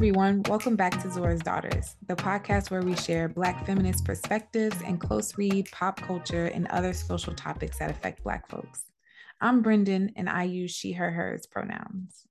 everyone. Welcome back to Zora's Daughters, the podcast where we share Black feminist perspectives and close read pop culture and other social topics that affect Black folks. I'm Brendan, and I use she, her, hers pronouns.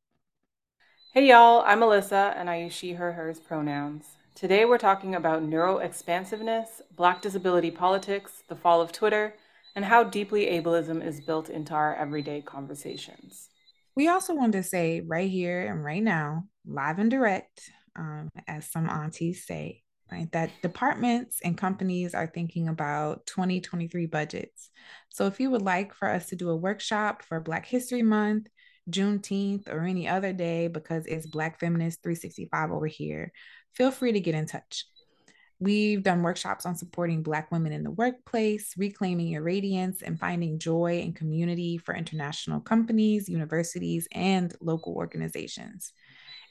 Hey, y'all. I'm Alyssa, and I use she, her, hers pronouns. Today, we're talking about neuro-expansiveness, Black disability politics, the fall of Twitter, and how deeply ableism is built into our everyday conversations. We also want to say right here and right now, live and direct, um, as some aunties say, right, that departments and companies are thinking about 2023 budgets. So if you would like for us to do a workshop for Black History Month, Juneteenth, or any other day because it's Black Feminist 365 over here, feel free to get in touch. We've done workshops on supporting Black women in the workplace, reclaiming your radiance, and finding joy and community for international companies, universities, and local organizations.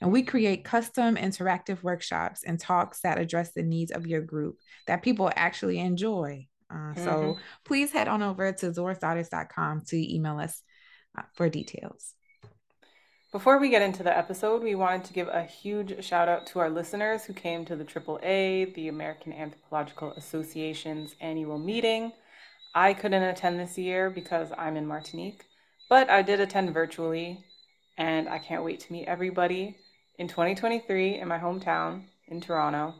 And we create custom interactive workshops and talks that address the needs of your group that people actually enjoy. Uh, mm-hmm. So please head on over to zorasdaughters.com to email us uh, for details. Before we get into the episode, we wanted to give a huge shout out to our listeners who came to the AAA, the American Anthropological Association's annual meeting. I couldn't attend this year because I'm in Martinique, but I did attend virtually, and I can't wait to meet everybody in 2023 in my hometown in Toronto.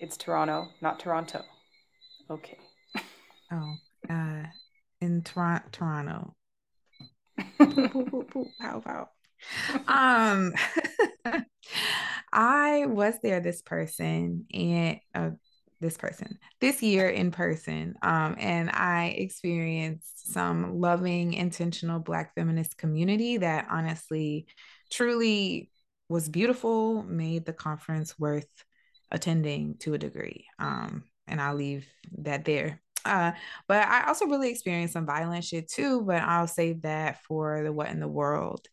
It's Toronto, not Toronto. Okay. Oh, uh, in Tor- Toronto. How about? um I was there this person and uh, this person this year in person um, and I experienced some loving intentional black feminist community that honestly truly was beautiful made the conference worth attending to a degree um, and I'll leave that there uh, but I also really experienced some violent shit too, but I'll save that for the what in the world.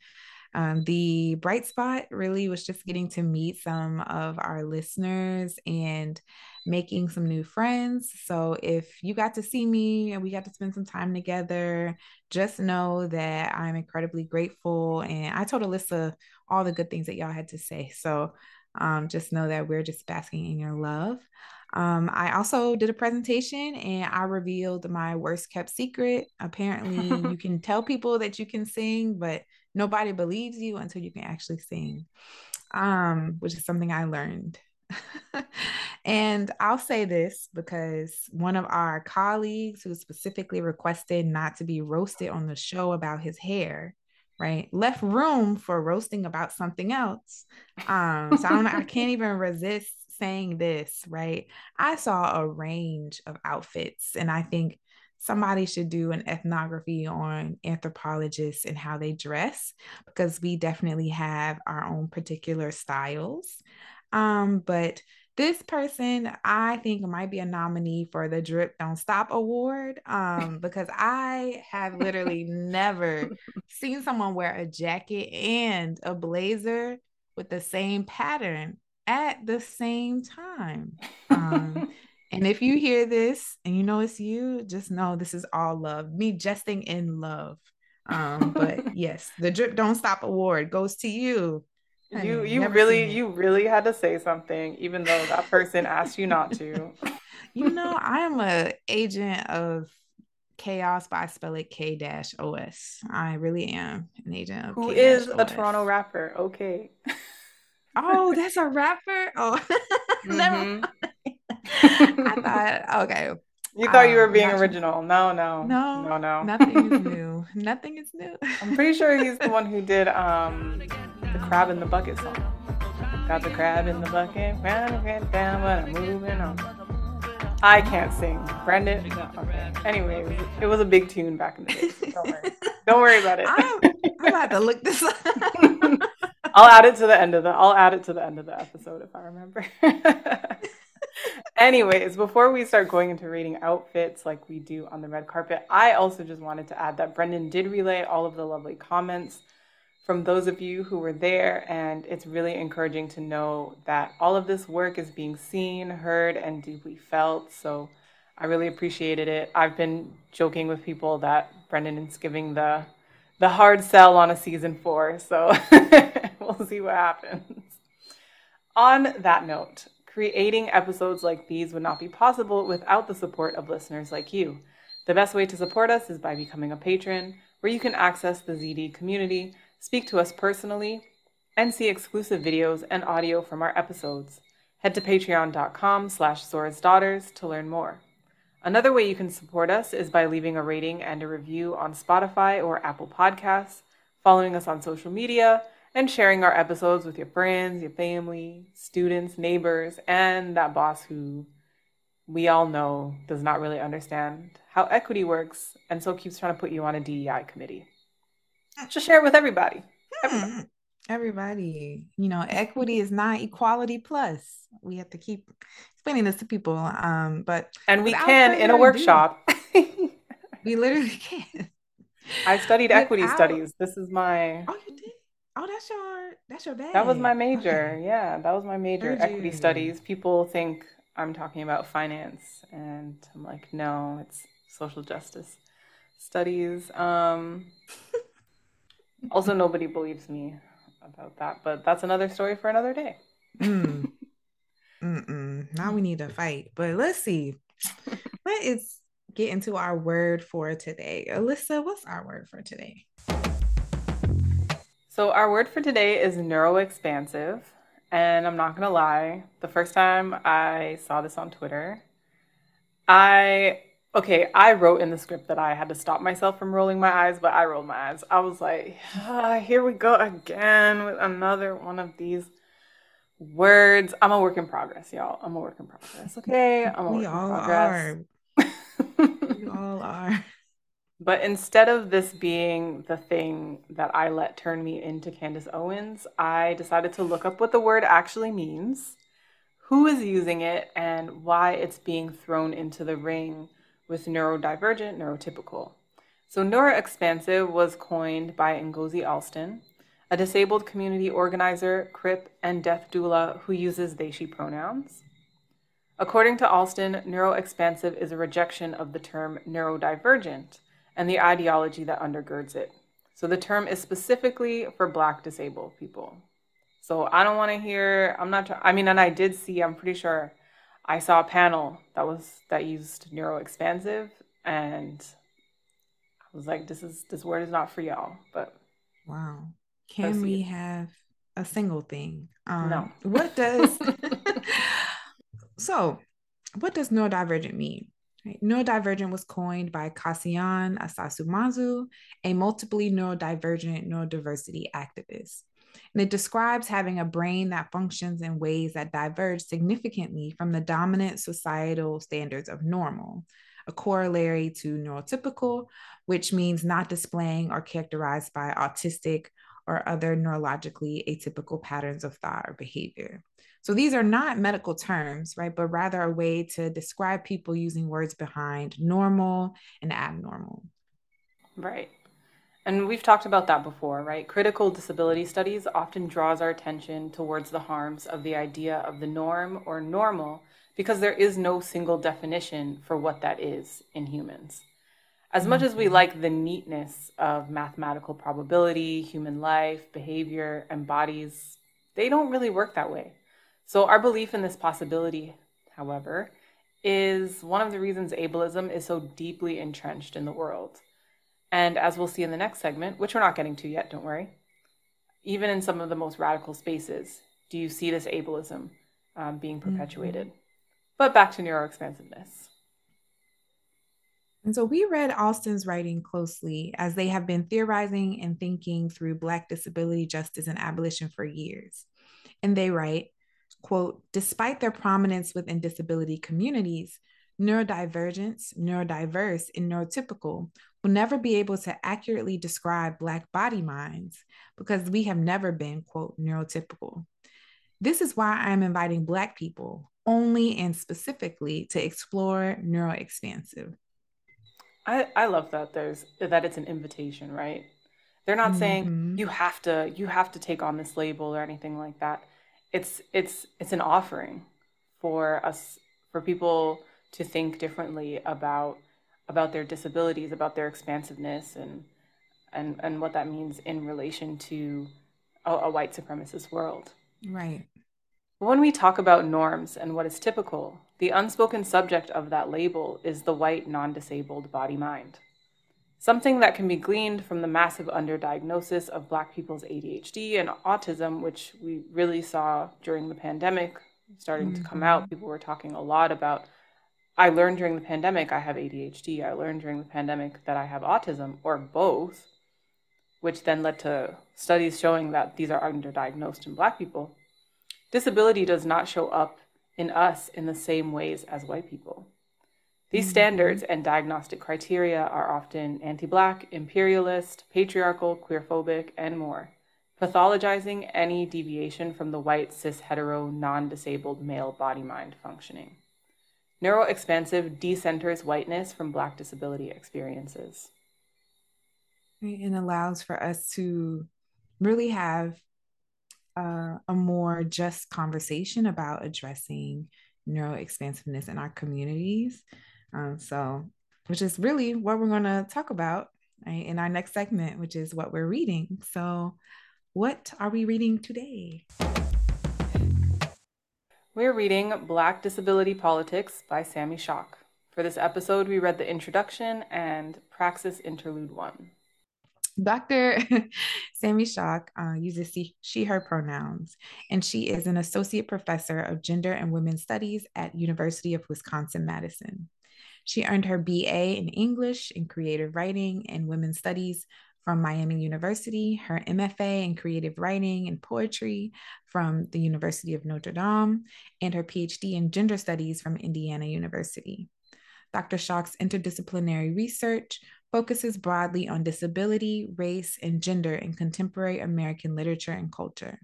Um, the bright spot really was just getting to meet some of our listeners and making some new friends. So if you got to see me and we got to spend some time together, just know that I'm incredibly grateful. And I told Alyssa all the good things that y'all had to say. So um, just know that we're just basking in your love. Um, I also did a presentation and I revealed my worst kept secret. Apparently, you can tell people that you can sing, but nobody believes you until you can actually sing, um, which is something I learned. and I'll say this because one of our colleagues who specifically requested not to be roasted on the show about his hair, right, left room for roasting about something else. Um, so I don't I can't even resist saying this, right? I saw a range of outfits, and I think somebody should do an ethnography on anthropologists and how they dress because we definitely have our own particular styles. Um, but this person I think might be a nominee for the Drip Don't Stop Award um, because I have literally never seen someone wear a jacket and a blazer with the same pattern at the same time. Um, and if you hear this and you know it's you, just know this is all love. Me jesting in love. Um, but yes, the drip don't stop award goes to you. You you really you really had to say something, even though that person asked you not to. you know, I am a agent of chaos, but I spell it K dash O S. I really am an agent of who is a Toronto rapper. Okay. oh, that's a rapper. Oh, mm-hmm. I thought, okay. You thought um, you were um, being original. No, no, no, no, no. Nothing is new. Nothing is new. I'm pretty sure he's the one who did um the crab in the bucket song. Got the crab in the bucket, round and down, but I'm moving on. I can't sing. Brendan. No, okay. Anyways, it was a big tune back in the day. Don't worry. don't worry about it. I'm, I'm about to look this up. I'll add it to the end of the. I'll add it to the end of the episode if I remember. Anyways, before we start going into rating outfits like we do on the red carpet, I also just wanted to add that Brendan did relay all of the lovely comments from those of you who were there, and it's really encouraging to know that all of this work is being seen, heard, and deeply felt. So I really appreciated it. I've been joking with people that Brendan is giving the the hard sell on a season four, so we'll see what happens. On that note, creating episodes like these would not be possible without the support of listeners like you. The best way to support us is by becoming a patron, where you can access the ZD community, speak to us personally, and see exclusive videos and audio from our episodes. Head to patreon.com slash Zora's Daughters to learn more. Another way you can support us is by leaving a rating and a review on Spotify or Apple Podcasts, following us on social media, and sharing our episodes with your friends, your family, students, neighbors, and that boss who we all know does not really understand how equity works and so keeps trying to put you on a DEI committee. Just share it with everybody. Everybody. Everybody you know equity is not equality plus. We have to keep explaining this to people um but and we can in a workshop. We literally can. I studied without... equity studies. This is my oh you did? Oh that's your that's your bag. That was my major. Okay. yeah that was my major Heard equity you. studies. People think i'm talking about finance and i'm like no it's social justice studies. Um also nobody believes me about that, but that's another story for another day. mm. Now we need to fight, but let's see. Let us get into our word for today. Alyssa, what's our word for today? So, our word for today is neuroexpansive. And I'm not going to lie, the first time I saw this on Twitter, I okay, I wrote in the script that I had to stop myself from rolling my eyes, but I rolled my eyes. I was like, ah, here we go again with another one of these words. I'm a work in progress, y'all. I'm a work in progress. Okay. I'm a we work all in progress. are. we all are. But instead of this being the thing that I let turn me into Candace Owens, I decided to look up what the word actually means, who is using it, and why it's being thrown into the ring with neurodivergent, neurotypical. So, neuroexpansive was coined by Ngozi Alston, a disabled community organizer, CRIP, and death doula who uses they, she pronouns. According to Alston, neuroexpansive is a rejection of the term neurodivergent and the ideology that undergirds it. So the term is specifically for Black disabled people. So I don't want to hear, I'm not, I mean, and I did see, I'm pretty sure I saw a panel that was that used neuroexpansive, and I was like, "This is this word is not for y'all." But wow, can we have a single thing? Um, no. What does so? What does neurodivergent mean? Right? Neurodivergent was coined by Kassiane Asasumasu, a multiply neurodivergent neurodiversity activist. And it describes having a brain that functions in ways that diverge significantly from the dominant societal standards of normal, a corollary to neurotypical, which means not displaying or characterized by autistic or other neurologically atypical patterns of thought or behavior. So these are not medical terms, right? But rather a way to describe people using words behind normal and abnormal. Right. And we've talked about that before, right? Critical disability studies often draws our attention towards the harms of the idea of the norm or normal because there is no single definition for what that is in humans. As much as we mm-hmm. like the neatness of mathematical probability, human life, behavior, and bodies, they don't really work that way. So, our belief in this possibility, however, is one of the reasons ableism is so deeply entrenched in the world. And as we'll see in the next segment, which we're not getting to yet, don't worry, even in some of the most radical spaces, do you see this ableism um, being mm-hmm. perpetuated? Mm-hmm. But back to neuroexpansiveness. And so we read Alston's writing closely as they have been theorizing and thinking through Black disability justice and abolition for years. And they write, quote, despite their prominence within disability communities, neurodivergence, neurodiverse, and neurotypical will never be able to accurately describe Black body minds because we have never been, quote, neurotypical. This is why I'm inviting Black people only and specifically to explore neuroexpansive. I, I love that there's that it's an invitation, right? They're not mm-hmm. saying you have to you have to take on this label or anything like that. It's it's it's an offering for us for people to think differently about about their disabilities, about their expansiveness, and and and what that means in relation to a, a white supremacist world. Right. When we talk about norms and what is typical, the unspoken subject of that label is the white, non disabled body mind. Something that can be gleaned from the massive underdiagnosis of Black people's ADHD and autism, which we really saw during the pandemic starting mm-hmm. to come out. Mm-hmm. People were talking a lot about. I learned during the pandemic I have ADHD. I learned during the pandemic that I have autism, or both, which then led to studies showing that these are underdiagnosed in Black people. Disability does not show up in us in the same ways as white people. These mm-hmm. standards and diagnostic criteria are often anti Black, imperialist, patriarchal, queerphobic, and more, pathologizing any deviation from the white, cis, hetero, non disabled male body mind functioning. Neuroexpansive decenters whiteness from Black disability experiences. And allows for us to really have uh, a more just conversation about addressing neuroexpansiveness in our communities um, so, which is really what we're going to talk about right, in our next segment, which is what we're reading. So, what are we reading today? We're reading Black Disability Politics by Sami Schalk. For this episode, we read the introduction and Praxis Interlude 1. Dr. Sami Schock uh, uses she, her pronouns, and she is an associate professor of gender and women's studies at University of Wisconsin-Madison. She earned her BA in English and creative writing and women's studies from Miami University, her MFA in creative writing and poetry from the University of Notre Dame, and her PhD in gender studies from Indiana University. Dr. Schalk's interdisciplinary research focuses broadly on disability, race, and gender in contemporary American literature and culture.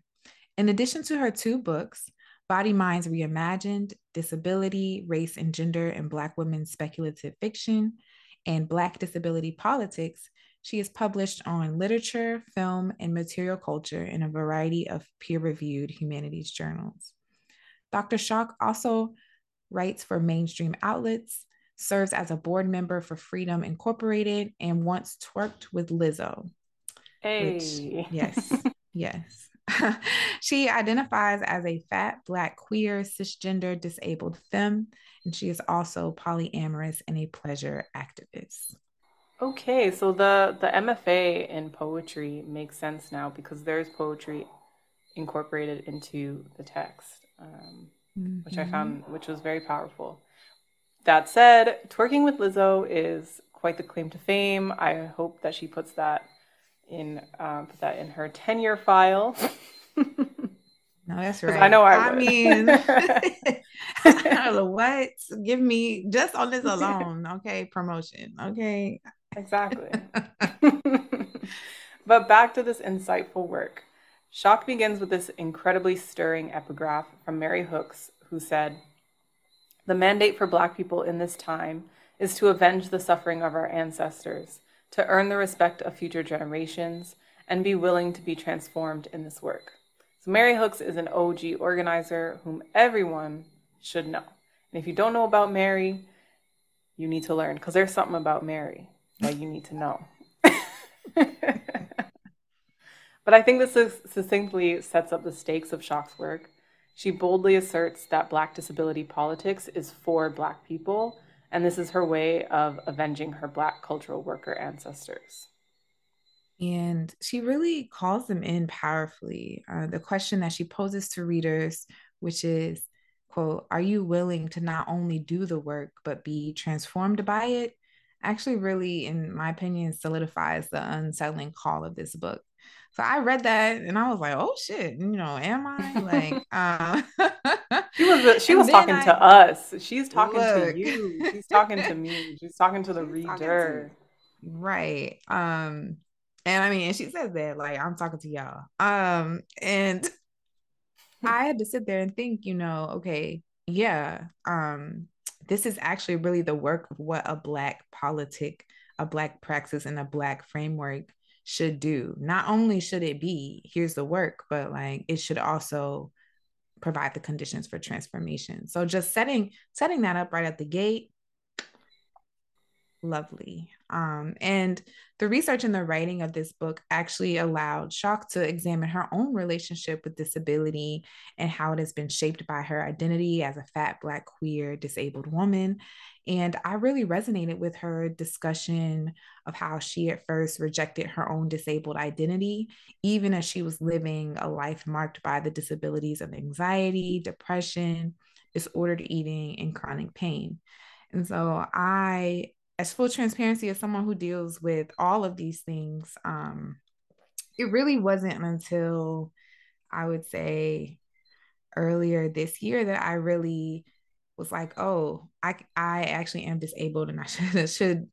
In addition to her two books, Body Minds Reimagined, Disability, Race and Gender in Black Women's Speculative Fiction, and Black Disability Politics, she is published on literature, film, and material culture in a variety of peer reviewed humanities journals. Dr. Schalk also writes for mainstream outlets, serves as a board member for Freedom Incorporated, and once twerked with Lizzo. Hey. Which, yes, yes. she identifies as a fat, black, queer, cisgender, disabled femme, and she is also polyamorous and a pleasure activist. Okay, so the the MFA in poetry makes sense now because there's poetry incorporated into the text, um, mm-hmm. which I found mm-hmm. which was very powerful. That said, twerking with Lizzo is quite the claim to fame. I hope that she puts that in um, put that in her tenure file. No, that's right. I know I, I mean, I don't know what. Give me just on this alone, okay? Promotion, okay? Exactly. but back to this insightful work. Schalk begins with this incredibly stirring epigraph from Mary Hooks, who said, The mandate for Black people in this time is to avenge the suffering of our ancestors to earn the respect of future generations, and be willing to be transformed in this work. So, Mary Hooks is an OG organizer whom everyone should know. And if you don't know about Mary, you need to learn because there's something about Mary that you need to know. but I think this is succinctly sets up the stakes of Schalk's work. She boldly asserts that Black disability politics is for Black people and this is her way of avenging her Black cultural worker ancestors. And she really calls them in powerfully. Uh, the question that she poses to readers, which is, quote, are you willing to not only do the work, but be transformed by it? Actually, really, in my opinion, solidifies the unsettling call of this book. So I read that and I was like, oh shit, you know, am I like um She was she was talking I, to us. She's talking look. to you. She's talking to me. She's talking to the She's reader. To, right. Um and I mean, and she says that like I'm talking to y'all. Um and I had to sit there and think, you know, okay, yeah, um, this is actually really the work of what a black politic, a black praxis, and a black framework should do. Not only should it be, here's the work, but like it should also provide the conditions for transformation. So just setting setting that up right at the gate lovely. Um, and the research and the writing of this book actually allowed Schalk to examine her own relationship with disability and how it has been shaped by her identity as a fat, Black, queer, disabled woman. And I really resonated with her discussion of how she at first rejected her own disabled identity, even as she was living a life marked by the disabilities of anxiety, depression, disordered eating, and chronic pain. And so I as full transparency as someone who deals with all of these things um it really wasn't until i would say earlier this year that i really was like oh i i actually am disabled and i should should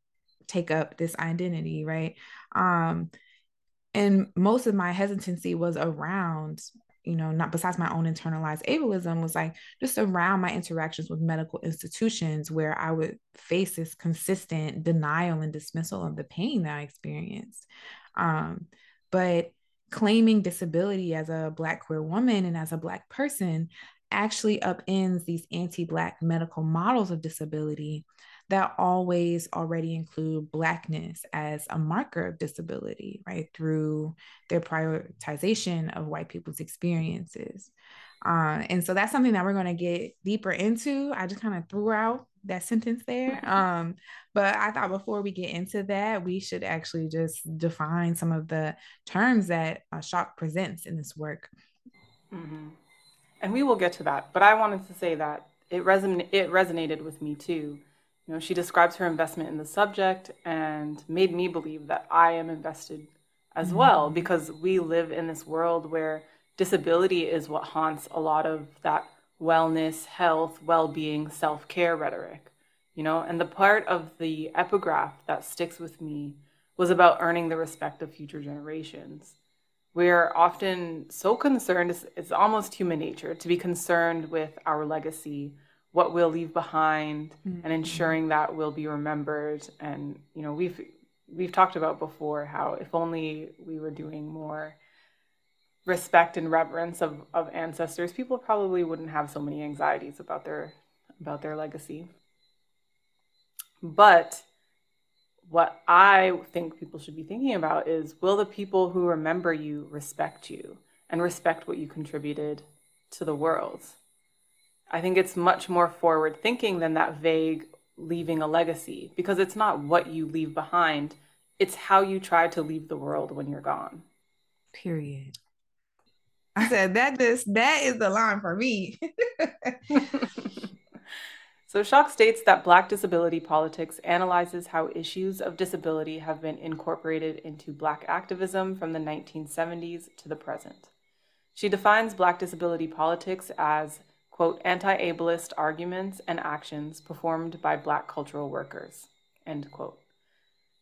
take up this identity right? Um and most of my hesitancy was around you know, not besides my own internalized ableism, was like just around my interactions with medical institutions where I would face this consistent denial and dismissal of the pain that I experienced. Um, but claiming disability as a Black queer woman and as a Black person actually upends these anti Black medical models of disability that always already include Blackness as a marker of disability, right? Through their prioritization of white people's experiences. Uh, and so that's something that we're going to get deeper into. I just kind of threw out that sentence there. Um, but I thought before we get into that, we should actually just define some of the terms that uh, Schalk presents in this work. Mm-hmm. And we will get to that. But I wanted to say that it, reson- it resonated with me too you know, she describes her investment in the subject and made me believe that I am invested as mm-hmm. well because we live in this world where disability is what haunts a lot of that wellness, health, well-being, self-care rhetoric. You know, and the part of the epigraph that sticks with me was about earning the respect of future generations. We're often so concerned, it's, it's almost human nature to be concerned with our legacy, what we'll leave behind mm-hmm. and ensuring that we'll be remembered. And you know we've we've talked about before how if only we were doing more respect and reverence of, of ancestors people probably wouldn't have so many anxieties about their about their legacy. But what i think people should be thinking about is will the people who remember you respect you and respect what you contributed to the world I think it's much more forward thinking than that vague leaving a legacy because it's not what you leave behind, it's how you try to leave the world when you're gone. Period. I said that that is that is the line for me. so Shock states that Black disability politics analyzes how issues of disability have been incorporated into Black activism from the 1970s to the present. She defines Black disability politics as quote, anti-ableist arguments and actions performed by Black cultural workers, end quote.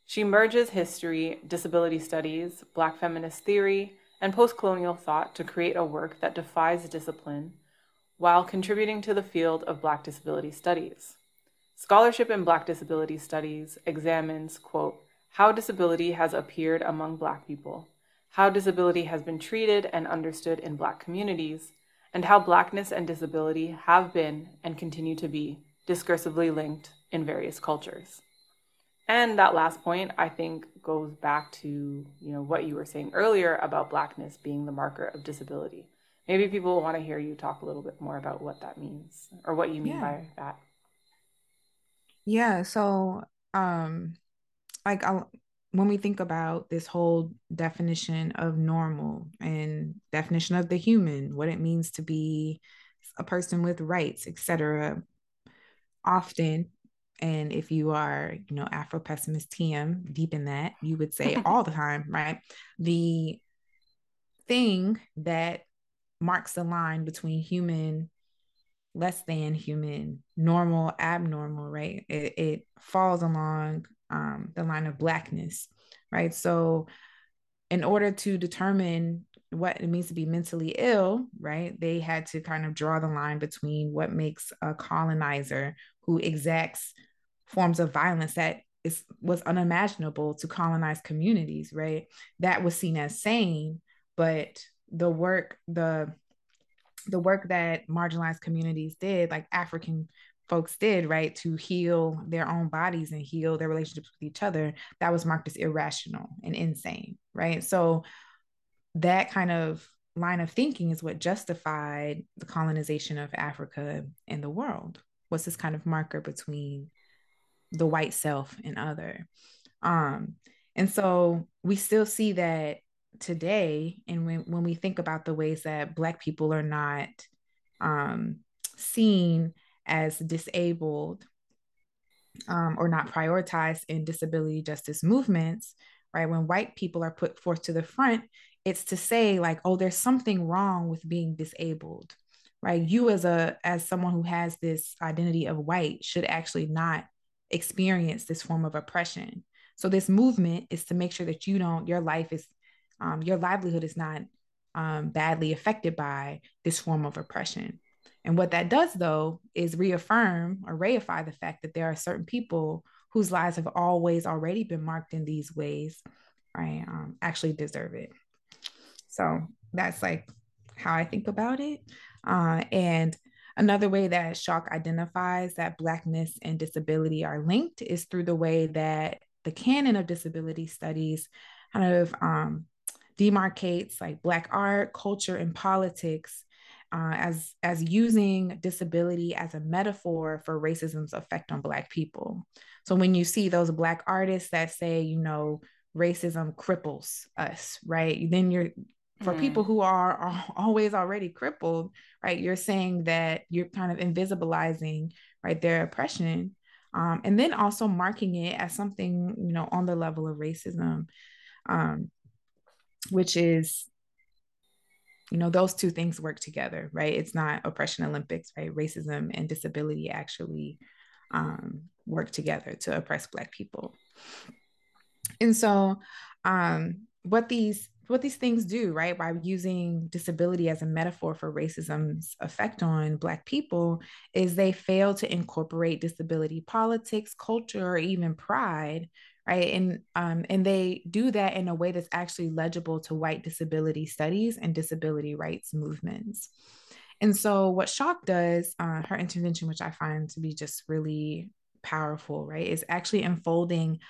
She merges history, disability studies, Black feminist theory, and post-colonial thought to create a work that defies discipline while contributing to the field of Black disability studies. Scholarship in Black disability studies examines, quote, how disability has appeared among Black people, how disability has been treated and understood in Black communities, and how Blackness and disability have been and continue to be discursively linked in various cultures. And that last point, I think, goes back to you know what you were saying earlier about Blackness being the marker of disability. Maybe people want to hear you talk a little bit more about what that means or what you mean yeah. by that. Yeah. So, um, like I'll, when we think about this whole definition of normal and definition of the human, what it means to be a person with rights, etc., often, and if you are, you know, Afro pessimist TM, deep in that, you would say all the time, right? The thing that marks the line between human less than human, normal, abnormal, right? It, it falls along um, the line of blackness, right? So, in order to determine what it means to be mentally ill, right, they had to kind of draw the line between what makes a colonizer who exacts forms of violence that is was unimaginable to colonize communities, right? That was seen as sane, but the work, the the work that marginalized communities did, like African folks did, right, to heal their own bodies and heal their relationships with each other, that was marked as irrational and insane, right? So that kind of line of thinking is what justified the colonization of Africa and the world. What's this kind of marker between the white self and other? Um, and so we still see that today, and when, when we think about the ways that Black people are not um, seen as disabled um, or not prioritized in disability justice movements, right? When white people are put forth to the front, it's to say like, oh, there's something wrong with being disabled, right? You as a as someone who has this identity of white should actually not experience this form of oppression. So this movement is to make sure that you don't, your life is, um, your livelihood is not um, badly affected by this form of oppression. And what that does, though, is reaffirm or reify the fact that there are certain people whose lives have always already been marked in these ways, right? Um, actually deserve it. So that's like how I think about it. Uh, and another way that Schalk identifies that Blackness and disability are linked is through the way that the canon of disability studies kind of um, demarcates like Black art, culture, and politics uh, as as using disability as a metaphor for racism's effect on Black people. So when you see those Black artists that say, you know, racism cripples us, right? Then you're for mm. people who are, are always already crippled, right? You're saying that you're kind of invisibilizing, right, their oppression, um, and then also marking it as something, you know, on the level of racism, um, which is you know those two things work together right? It's not oppression olympics right? Racism and disability actually um, work together to oppress black people. And so um, what these what these things do right by using disability as a metaphor for racism's effect on black people is they fail to incorporate disability politics culture or even pride right? And um, and they do that in a way that's actually legible to white disability studies and disability rights movements. And so, what Schalk does, uh, her intervention, which I find to be just really powerful, right, is actually unfolding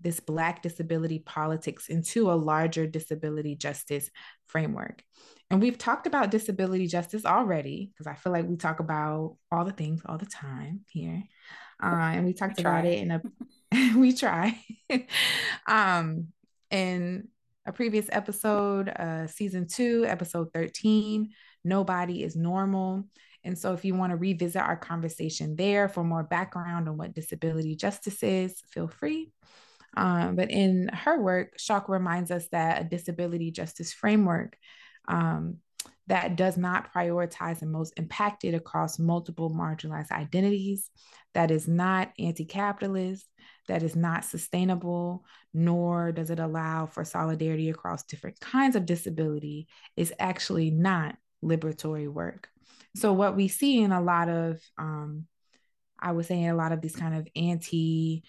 this Black disability politics into a larger disability justice framework. And we've talked about disability justice already, because I feel like we talk about all the things all the time here. Uh, and we talked about it in a we try. um, in a previous episode, uh, season two, episode 13, Nobody is Normal. And so, if you want to revisit our conversation there for more background on what disability justice is, feel free. Um, but in her work, Schalk reminds us that a disability justice framework um, that does not prioritize the most impacted across multiple marginalized identities, that is not anti capitalist, that is not sustainable, nor does it allow for solidarity across different kinds of disability, is actually not liberatory work. So, what we see in a lot of, um, I would say, in a lot of these kind of anti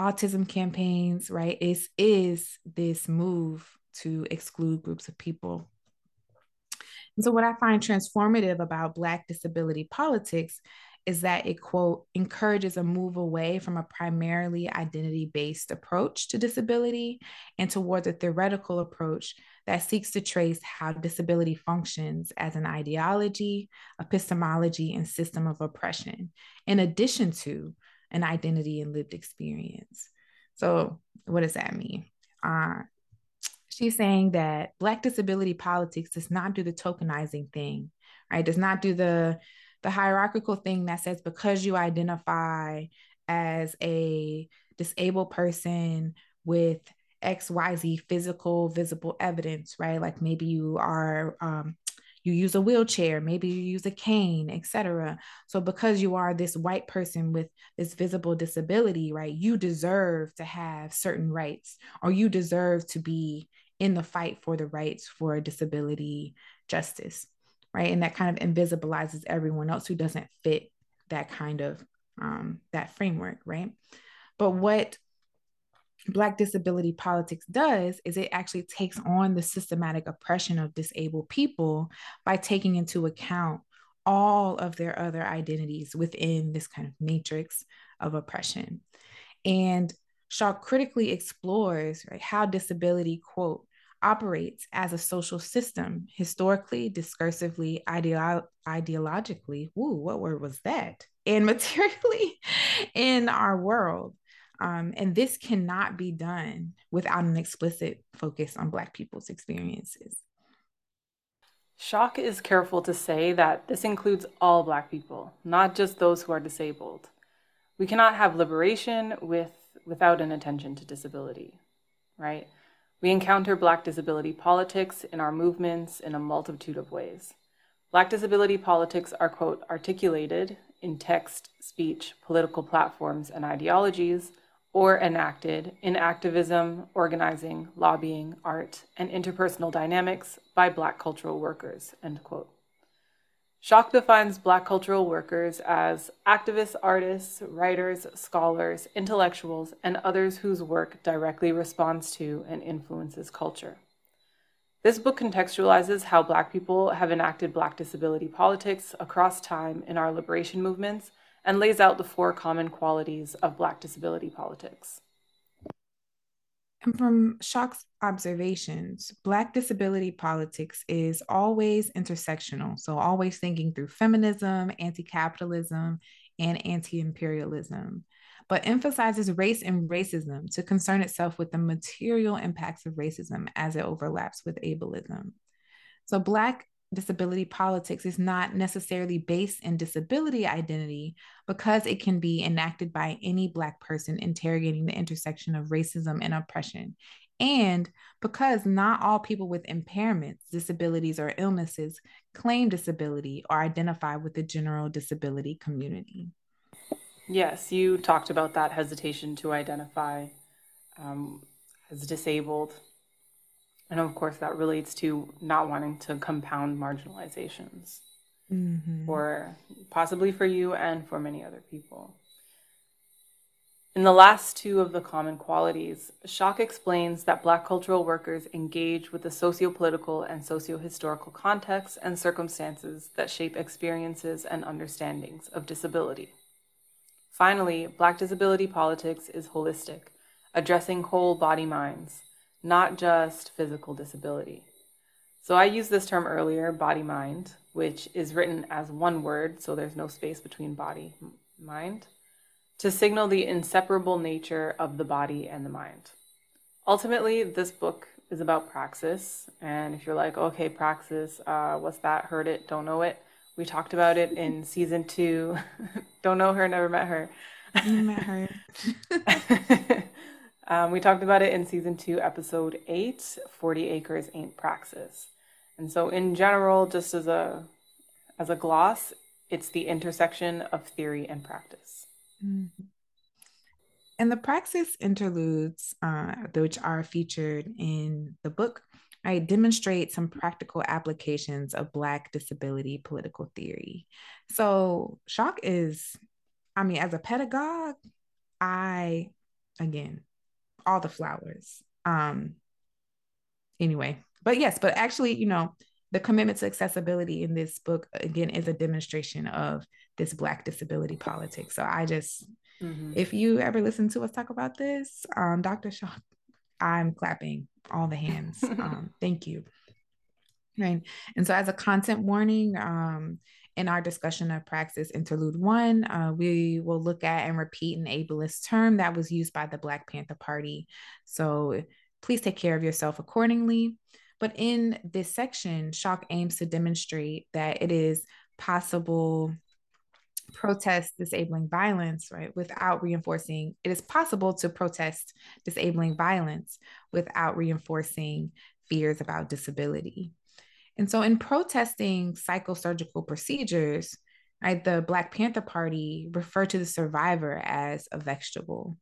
autism campaigns, right, is, is this move to exclude groups of people. And so, what I find transformative about Black disability politics is that it, quote, encourages a move away from a primarily identity based approach to disability and towards a theoretical approach that seeks to trace how disability functions as an ideology, epistemology, and system of oppression, in addition to an identity and lived experience. So, what does that mean? Uh, she's saying that Black disability politics does not do the tokenizing thing, right? Does not do the the hierarchical thing that says because you identify as a disabled person with xyz physical visible evidence right like maybe you are um, you use a wheelchair maybe you use a cane etc so because you are this white person with this visible disability right you deserve to have certain rights or you deserve to be in the fight for the rights for disability justice right? And that kind of invisibilizes everyone else who doesn't fit that kind of um, that framework, right? But what Black disability politics does is it actually takes on the systematic oppression of disabled people by taking into account all of their other identities within this kind of matrix of oppression. And Schalk critically explores right, how disability, quote, operates as a social system, historically, discursively, ideolo- ideologically. Woo, what word was that? And materially in our world. Um, and this cannot be done without an explicit focus on Black people's experiences. Schalk is careful to say that this includes all Black people, not just those who are disabled. We cannot have liberation with, without an attention to disability, right? We encounter Black disability politics in our movements in a multitude of ways. Black disability politics are, quote, articulated in text, speech, political platforms, and ideologies or enacted in activism, organizing, lobbying, art, and interpersonal dynamics by Black cultural workers, end quote. Schalk defines Black cultural workers as activists, artists, writers, scholars, intellectuals, and others whose work directly responds to and influences culture. This book contextualizes how Black people have enacted Black disability politics across time in our liberation movements and lays out the four common qualities of Black disability politics. And from Schalk's observations, Black disability politics is always intersectional. So, always thinking through feminism, anti capitalism, and anti imperialism, but emphasizes race and racism to concern itself with the material impacts of racism as it overlaps with ableism. So, Black disability politics is not necessarily based in disability identity because it can be enacted by any Black person interrogating the intersection of racism and oppression. And because not all people with impairments, disabilities, or illnesses claim disability or identify with the general disability community. Yes, you talked about that hesitation to identify um, as disabled and of course, that relates to not wanting to compound marginalizations mm-hmm. for possibly for you and for many other people. In the last two of the common qualities, Schalk explains that Black cultural workers engage with the socio-political and socio-historical contexts and circumstances that shape experiences and understandings of disability. Finally, Black disability politics is holistic, addressing whole body minds, not just physical disability. So I used this term earlier, body mind, which is written as one word, so there's no space between body mind, to signal the inseparable nature of the body and the mind. Ultimately, this book is about praxis. And if you're like, okay, praxis, uh, what's that? Heard it, don't know it. We talked about it in season two. don't know her, never met her. met her. Um, we talked about it in season two, episode eight 40 Acres Ain't Praxis. And so, in general, just as a as a gloss, it's the intersection of theory and practice. Mm-hmm. And the praxis interludes, uh, which are featured in the book, I demonstrate some practical applications of Black disability political theory. So, Schalk is, I mean, as a pedagogue, I, again, all the flowers. Um, anyway, but yes, but actually, you know, the commitment to accessibility in this book again is a demonstration of this Black disability politics. So I just, mm-hmm. if you ever listen to us talk about this, um, Dr. Schalk, I'm clapping all the hands. um, thank you. Right. And so as a content warning, um, in our discussion of Praxis Interlude 1, uh, we will look at and repeat an ableist term that was used by the Black Panther Party. So please take care of yourself accordingly. But in this section, Schalk aims to demonstrate that it is possible protest disabling violence, right, without reinforcing, it is possible to protest disabling violence without reinforcing fears about disability. And so, in protesting psychosurgical procedures, right, the Black Panther Party referred to the survivor as a vegetable.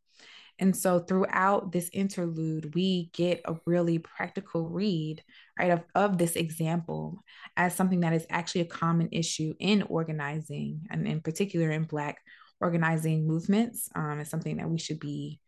And so, throughout this interlude, we get a really practical read, right, of, of this example as something that is actually a common issue in organizing, and in particular in Black organizing movements. Um, it's something that we should be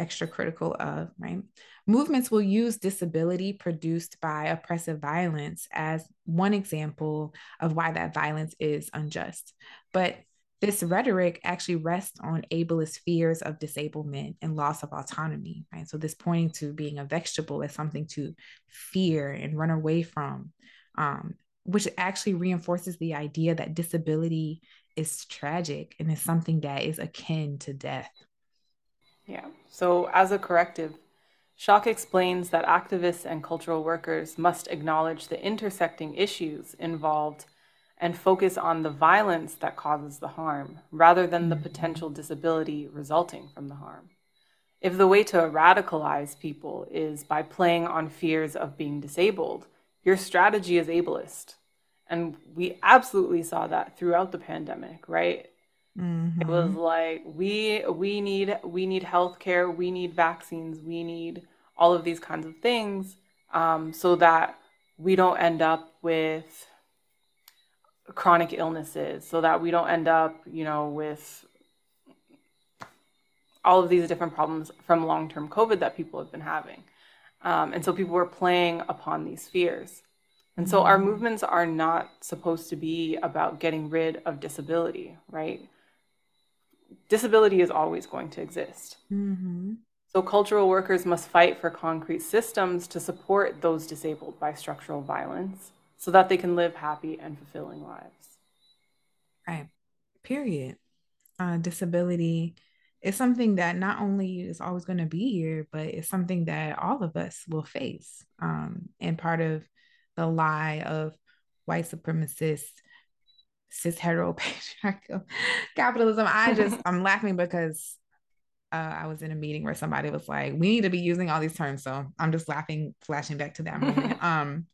extra critical of, right? Movements will use disability produced by oppressive violence as one example of why that violence is unjust. But this rhetoric actually rests on ableist fears of disablement and loss of autonomy, right? So, this pointing to being a vegetable as something to fear and run away from, um, which actually reinforces the idea that disability is tragic and is something that is akin to death. Yeah. So, as a corrective, Schalk explains that activists and cultural workers must acknowledge the intersecting issues involved and focus on the violence that causes the harm rather than the potential disability resulting from the harm. If the way to radicalize people is by playing on fears of being disabled, your strategy is ableist. And we absolutely saw that throughout the pandemic, right? Mm-hmm. It was like we we need we need healthcare, we need vaccines, we need all of these kinds of things, um, so that we don't end up with chronic illnesses so that we don't end up, you know, with all of these different problems from long term COVID that people have been having. Um, and so people were playing upon these fears. And so our mm-hmm. movements are not supposed to be about getting rid of disability, right? Disability is always going to exist. Mm-hmm. So cultural workers must fight for concrete systems to support those disabled by structural violence so that they can live happy and fulfilling lives. Right. Period. Uh, disability is something that not only is always going to be here, but it's something that all of us will face. Um, and part of the lie of white supremacist, cis hetero patriarchal capitalism. I just, I'm laughing because uh, I was in a meeting where somebody was like, we need to be using all these terms. So I'm just laughing, flashing back to that moment. um,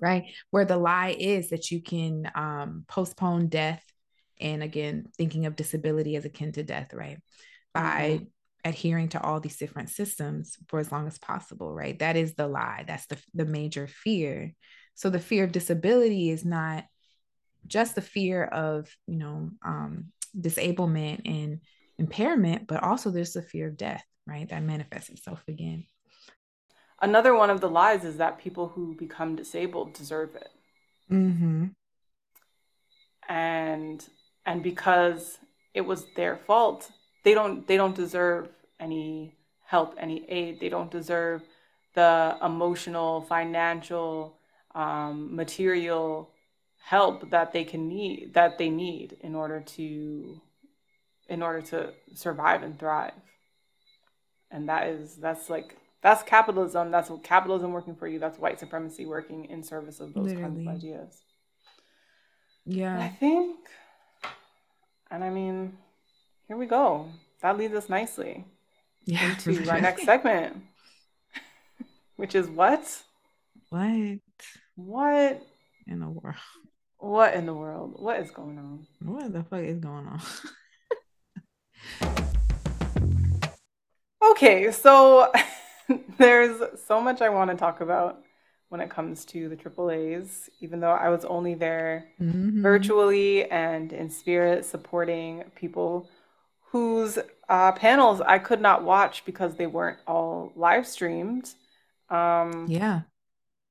right? Where the lie is that you can um, postpone death. And again, thinking of disability as akin to death, right? By mm-hmm. adhering to all these different systems for as long as possible, right? That is the lie. That's the, the major fear. So the fear of disability is not just the fear of, you know, um, disablement and impairment, but also there's the fear of death, right? That manifests itself again. Another one of the lies is that people who become disabled deserve it. Mm-hmm. And and because it was their fault, they don't they don't deserve any help, any aid. They don't deserve the emotional, financial, um, material help that they can need that they need in order to in order to survive and thrive. And that is that's like that's capitalism. That's capitalism working for you. That's white supremacy working in service of those Literally. kinds of ideas. Yeah. I think, and I mean, here we go. That leads us nicely yeah, into our next segment, which is what? What? What in the world? What in the world? What is going on? What the fuck is going on? okay, so there's so much I want to talk about when it comes to the AAAs, even though I was only there mm-hmm. virtually and in spirit supporting people whose uh, panels I could not watch because they weren't all live streamed. Um, yeah.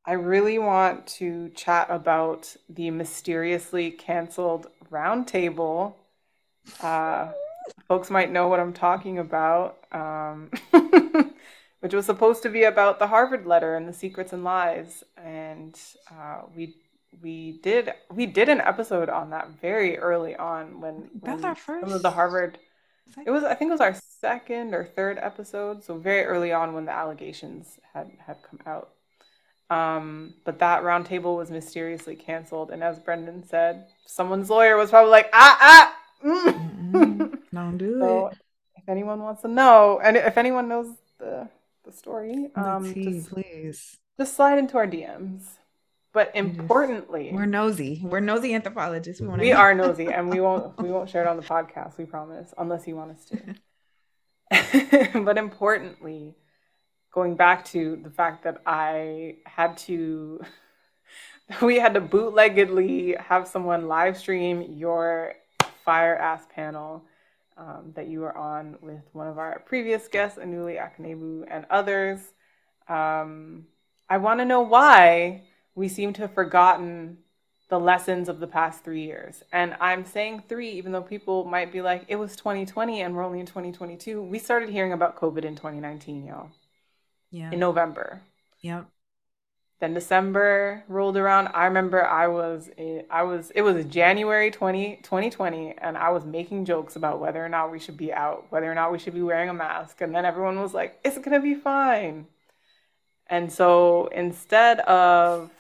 I really want to chat about the mysteriously canceled roundtable. Uh, folks might know what I'm talking about. Um, which was supposed to be about the Harvard letter and the secrets and lies. And uh, we we did we did an episode on that very early on when, that's our first some of the Harvard. It was I think it was our second or third episode, so very early on when the allegations had had come out. Um, but that roundtable was mysteriously canceled, and as Brendan said, someone's lawyer was probably like, ah ah. Mm. Don't do so it. If anyone wants to know, and if anyone knows the the story. Um, just, please. Just slide into our DMs. But importantly, we're nosy. We're nosy anthropologists. We, we are nosy, and we won't we won't share it on the podcast. We promise, unless you want us to. but importantly, going back to the fact that I had to, we had to bootleggedly have someone live stream your fire ass panel um, that you were on with one of our previous guests, Anuli Akanegbu, and others. Um, I want to know why we seem to have forgotten the lessons of the past three years. And I'm saying three, even though people might be like, it was 2020 and we're only in 2022. We started hearing about COVID in 2019, y'all. Yeah. In November. Yep. Then December rolled around. I remember I was I was it was January 20, 2020 and I was making jokes about whether or not we should be out, whether or not we should be wearing a mask. And then everyone was like, "It's going to be fine." And so instead of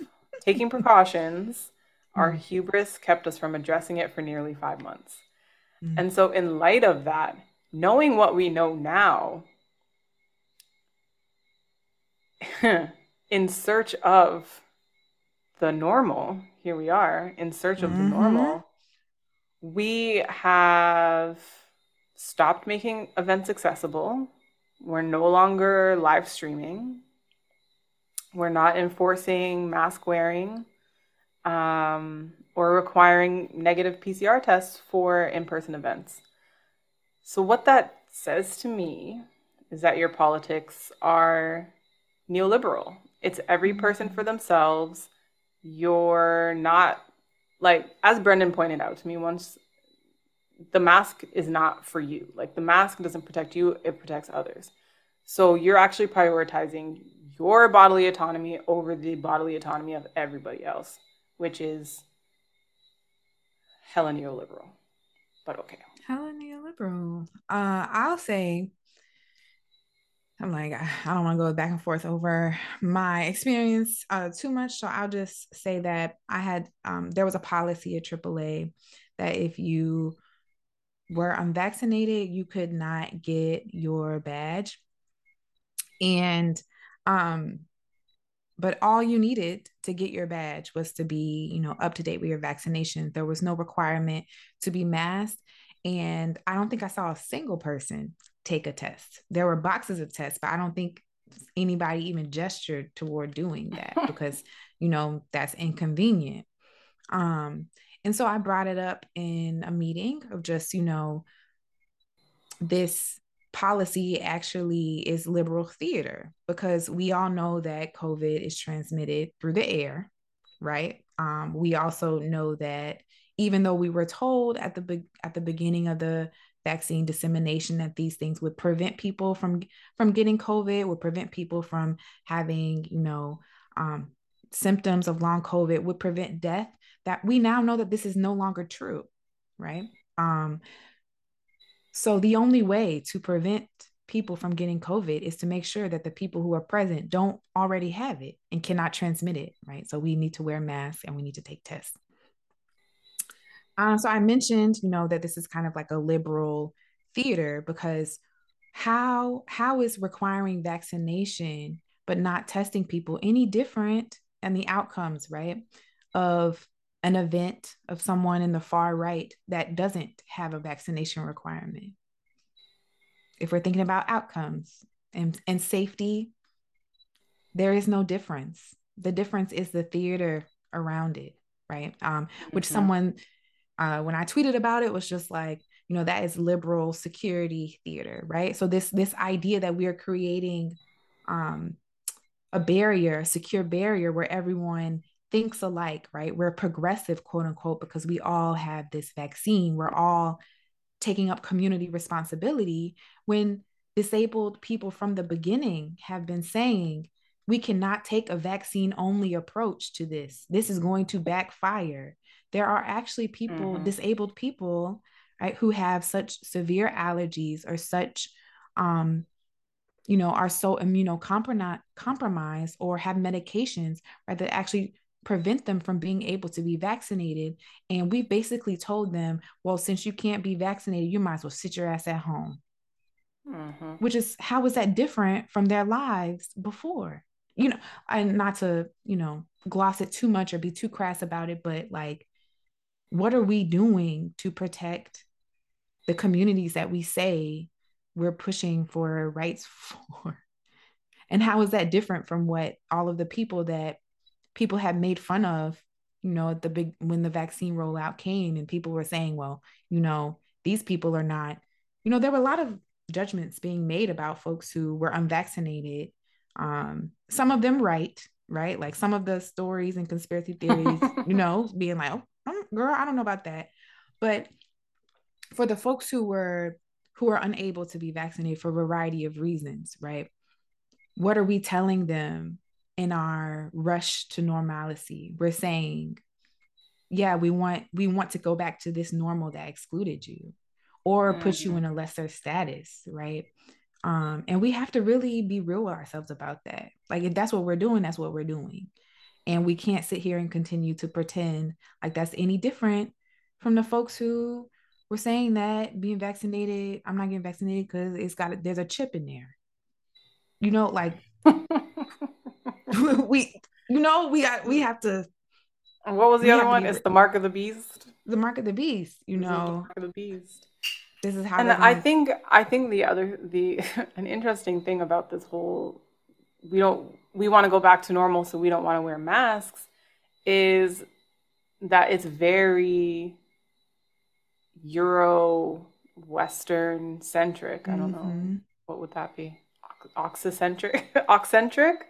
taking precautions, our mm. hubris kept us from addressing it for nearly 5 months. Mm. And so in light of that, knowing what we know now, in search of the normal, here we are in search of mm-hmm. the normal, we have stopped making events accessible. We're no longer live streaming. We're not enforcing mask wearing um, or requiring negative PCR tests for in person events. So, what that says to me is that your politics are neoliberal it's every person for themselves. You're not like as Brendan pointed out to me once the mask is not for you. Like the mask doesn't protect you, it protects others. So you're actually prioritizing your bodily autonomy over the bodily autonomy of everybody else, which is hella neoliberal. But okay. Hella neoliberal. Uh, I'll say I'm like, I don't want to go back and forth over my experience uh, too much. So I'll just say that I had, um, there was a policy at AAA that if you were unvaccinated, you could not get your badge. And, um, but all you needed to get your badge was to be, you know, up to date with your vaccination. There was no requirement to be masked. And I don't think I saw a single person take a test. There were boxes of tests, but I don't think anybody even gestured toward doing that because, you know, that's inconvenient. Um, and so I brought it up in a meeting of just, you know, this policy actually is liberal theater because we all know that COVID is transmitted through the air, right? Um, we also know that even though we were told at the be- at the beginning of the vaccine dissemination that these things would prevent people from from getting covid would prevent people from having you know um, symptoms of long covid would prevent death that we now know that this is no longer true right? Um, so the only way to prevent people from getting covid is to make sure that the people who are present don't already have it and cannot transmit it right? So we need to wear masks and we need to take tests um, so I mentioned, you know, that this is kind of like a liberal theater because how how is requiring vaccination but not testing people any different and the outcomes, right, of an event of someone in the far right that doesn't have a vaccination requirement? If we're thinking about outcomes and, and safety, there is no difference. The difference is the theater around it, right? Um, which mm-hmm. someone uh, when I tweeted about it was just like, you know, that is liberal security theater, right? So this this idea that we are creating um, a barrier, a secure barrier where everyone thinks alike, right? We're progressive, quote unquote, because we all have this vaccine. We're all taking up community responsibility when disabled people from the beginning have been saying we cannot take a vaccine only approach to this. This is going to backfire there are actually people, mm-hmm. disabled people, right, who have such severe allergies or such, um, you know, are so immunocompromised or have medications, right, that actually prevent them from being able to be vaccinated. And we've basically told them, well, since you can't be vaccinated, you might as well sit your ass at home. Mm-hmm. Which is how is that different from their lives before? You know, and not to, you know, gloss it too much or be too crass about it, but like what are we doing to protect the communities that we say we're pushing for rights for? And how is that different from what all of the people that people have made fun of, you know, at the big when the vaccine rollout came and people were saying, well, you know, these people are not you know, there were a lot of judgments being made about folks who were unvaccinated. Um, some of them right, right? Like some of the stories and conspiracy theories, you know, being like, oh, girl, I don't know about that. But for the folks who were who are unable to be vaccinated for a variety of reasons, right? What are we telling them in our rush to normalcy? We're saying, yeah, we want we want to go back to this normal that excluded you or mm-hmm. put you mm-hmm. in a lesser status, right? Um, and we have to really be real with ourselves about that. Like if that's what we're doing, that's what we're doing. And we can't sit here and continue to pretend like that's any different from the folks who were saying that being vaccinated, I'm not getting vaccinated because it's got there's a chip in there. You know, like we you know, we got we have to and what was the other one? It's the mark of the beast. The mark of the beast, you know. The mark of the beast. This is how And I think I think the other the an interesting thing about this whole we don't we want to go back to normal so we don't want to wear masks is that it's very Euro Western centric. I don't mm-hmm. know what would that be. Oxycentric, oxcentric,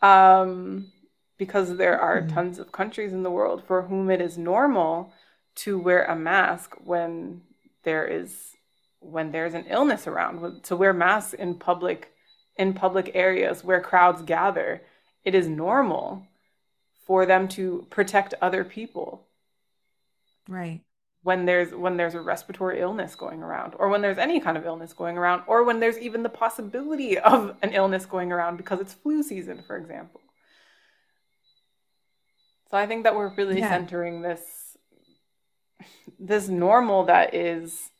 um, because there are mm-hmm. tons of countries in the world for whom it is normal to wear a mask when there is when there's an illness around. To wear masks in public in public areas where crowds gather, it is normal for them to protect other people. Right when there's when there's a respiratory illness going around or when there's any kind of illness going around or when there's even the possibility of an illness going around because it's flu season for example so i think that we're really yeah. centering this this normal that is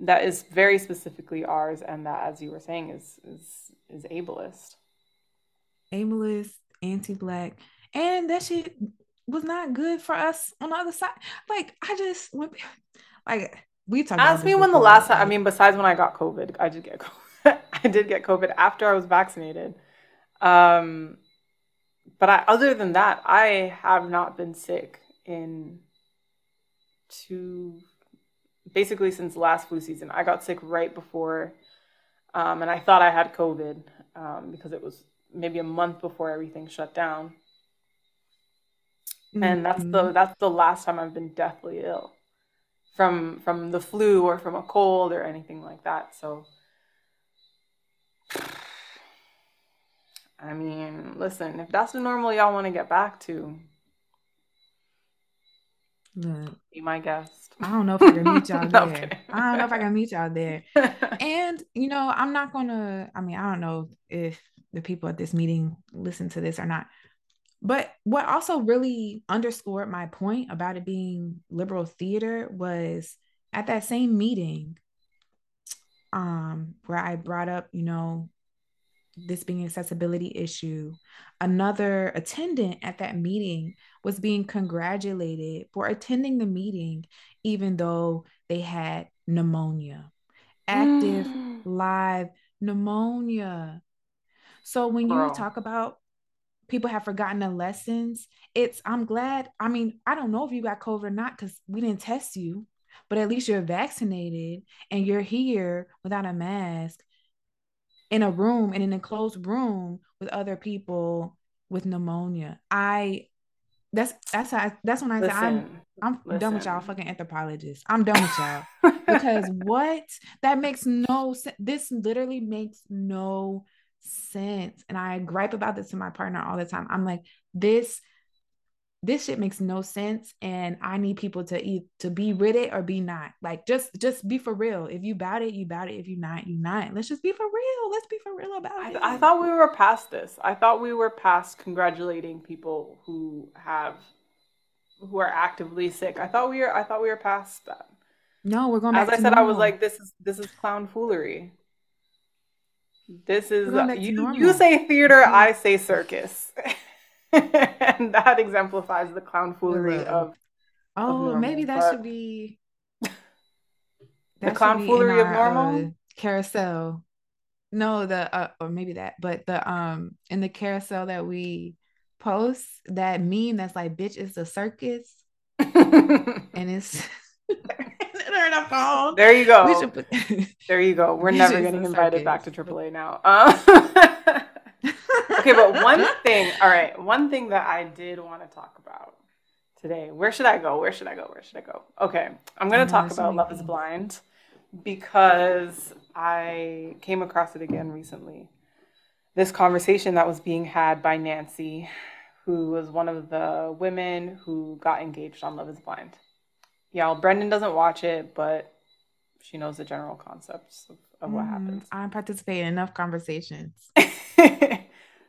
that is very specifically ours and that as you were saying is is is ableist ableist anti-black and that shit was not good for us on the other side. Like I just like we talked. Ask me when the last time. I mean, besides when I got COVID, I did get COVID. I did get COVID after I was vaccinated. Um, but I, other than that, I have not been sick in two, basically since last flu season. I got sick right before, um, and I thought I had COVID um, because it was maybe a month before everything shut down mm-hmm. and that's the mm-hmm. that's the last time I've been deathly ill from from the flu or from a cold or anything like that. So I mean, listen, if that's the normal y'all want to get back to, be my guest. I don't know if I can meet y'all there. I don't know if I can meet y'all there. and you know, I'm not gonna. I mean, I don't know if the people at this meeting listen to this or not. But what also really underscored my point about it being liberal theater was at that same meeting um, where I brought up, you know, this being an accessibility issue, another attendant at that meeting was being congratulated for attending the meeting, even though they had pneumonia, active mm. live pneumonia. So when Girl. you talk about people have forgotten the lessons. It's I'm glad. I mean, I don't know if you got COVID or not because we didn't test you, but at least you're vaccinated and you're here without a mask in a room in an enclosed room with other people with pneumonia. I that's that's how that's when I say I'm I'm listen. done with y'all fucking anthropologists. I'm done with y'all because what that makes no sense. This literally makes no sense. And I gripe about this to my partner all the time. I'm like, this this shit makes no sense and i need people to eat to be with it or be not. Like just just be for real. If you about it you about it. If you not you not. Let's just be for real. Let's be for real about I, it. I thought we were past this. I thought we were past congratulating people who have who are actively sick. I thought we were i thought we were past that. No we're going back as i said normal. i was like this is this is clown foolery. This is you, you say theater. I say circus. and that exemplifies the clown foolery of Oh, of maybe that should be the clown foolery of normal uh, carousel. No, the uh, or maybe that, but the um in the carousel that we post that meme that's like bitch is a circus and it's. There you go. Put... there you go. We're never getting invited back to AAA now. Uh, okay, but one thing, all right, one thing that I did want to talk about today. Where should I go? Where should I go? Where should I go? Okay, I'm going to talk about Love is Blind because I came across it again recently. This conversation that was being had by Nancy, who was one of the women who got engaged on Love is Blind. Y'all, Brendan doesn't watch it, but she knows the general concepts of, of what mm, happens. I participate in enough conversations.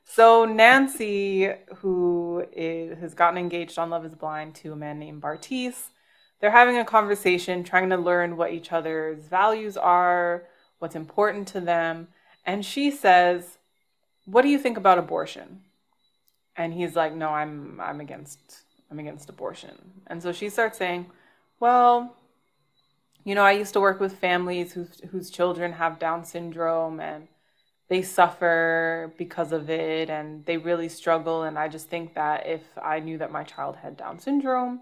so Nancy, who is, has gotten engaged on Love is Blind to a man named Bartise, they're having a conversation, trying to learn what each other's values are, what's important to them. And she says, "What do you think about abortion?" And he's like, "No, I'm I'm against I'm against abortion." And so she starts saying, "Well, you know, I used to work with families whose whose children have Down syndrome and they suffer because of it and they really struggle and I just think that if I knew that my child had Down syndrome,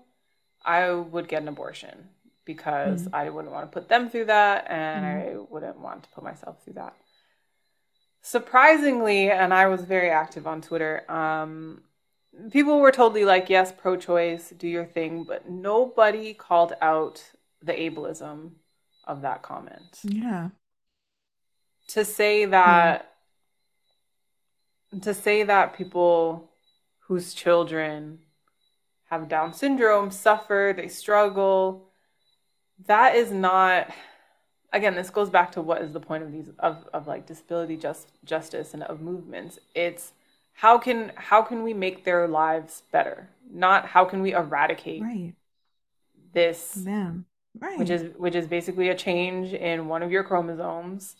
I would get an abortion because mm-hmm. I wouldn't want to put them through that and mm-hmm. I wouldn't want to put myself through that. Surprisingly, and I was very active on Twitter, um, people were totally like, yes, pro choice, do your thing, but nobody called out the ableism of that comment. Yeah. To say hmm. that, yeah. to say that people whose children have Down syndrome suffer, they struggle, that is not again this goes back to what is the point of these of, of like disability just justice and of movements. It's how can how can we make their lives better? Not how can we eradicate right. this right. which is which is basically a change in one of your chromosomes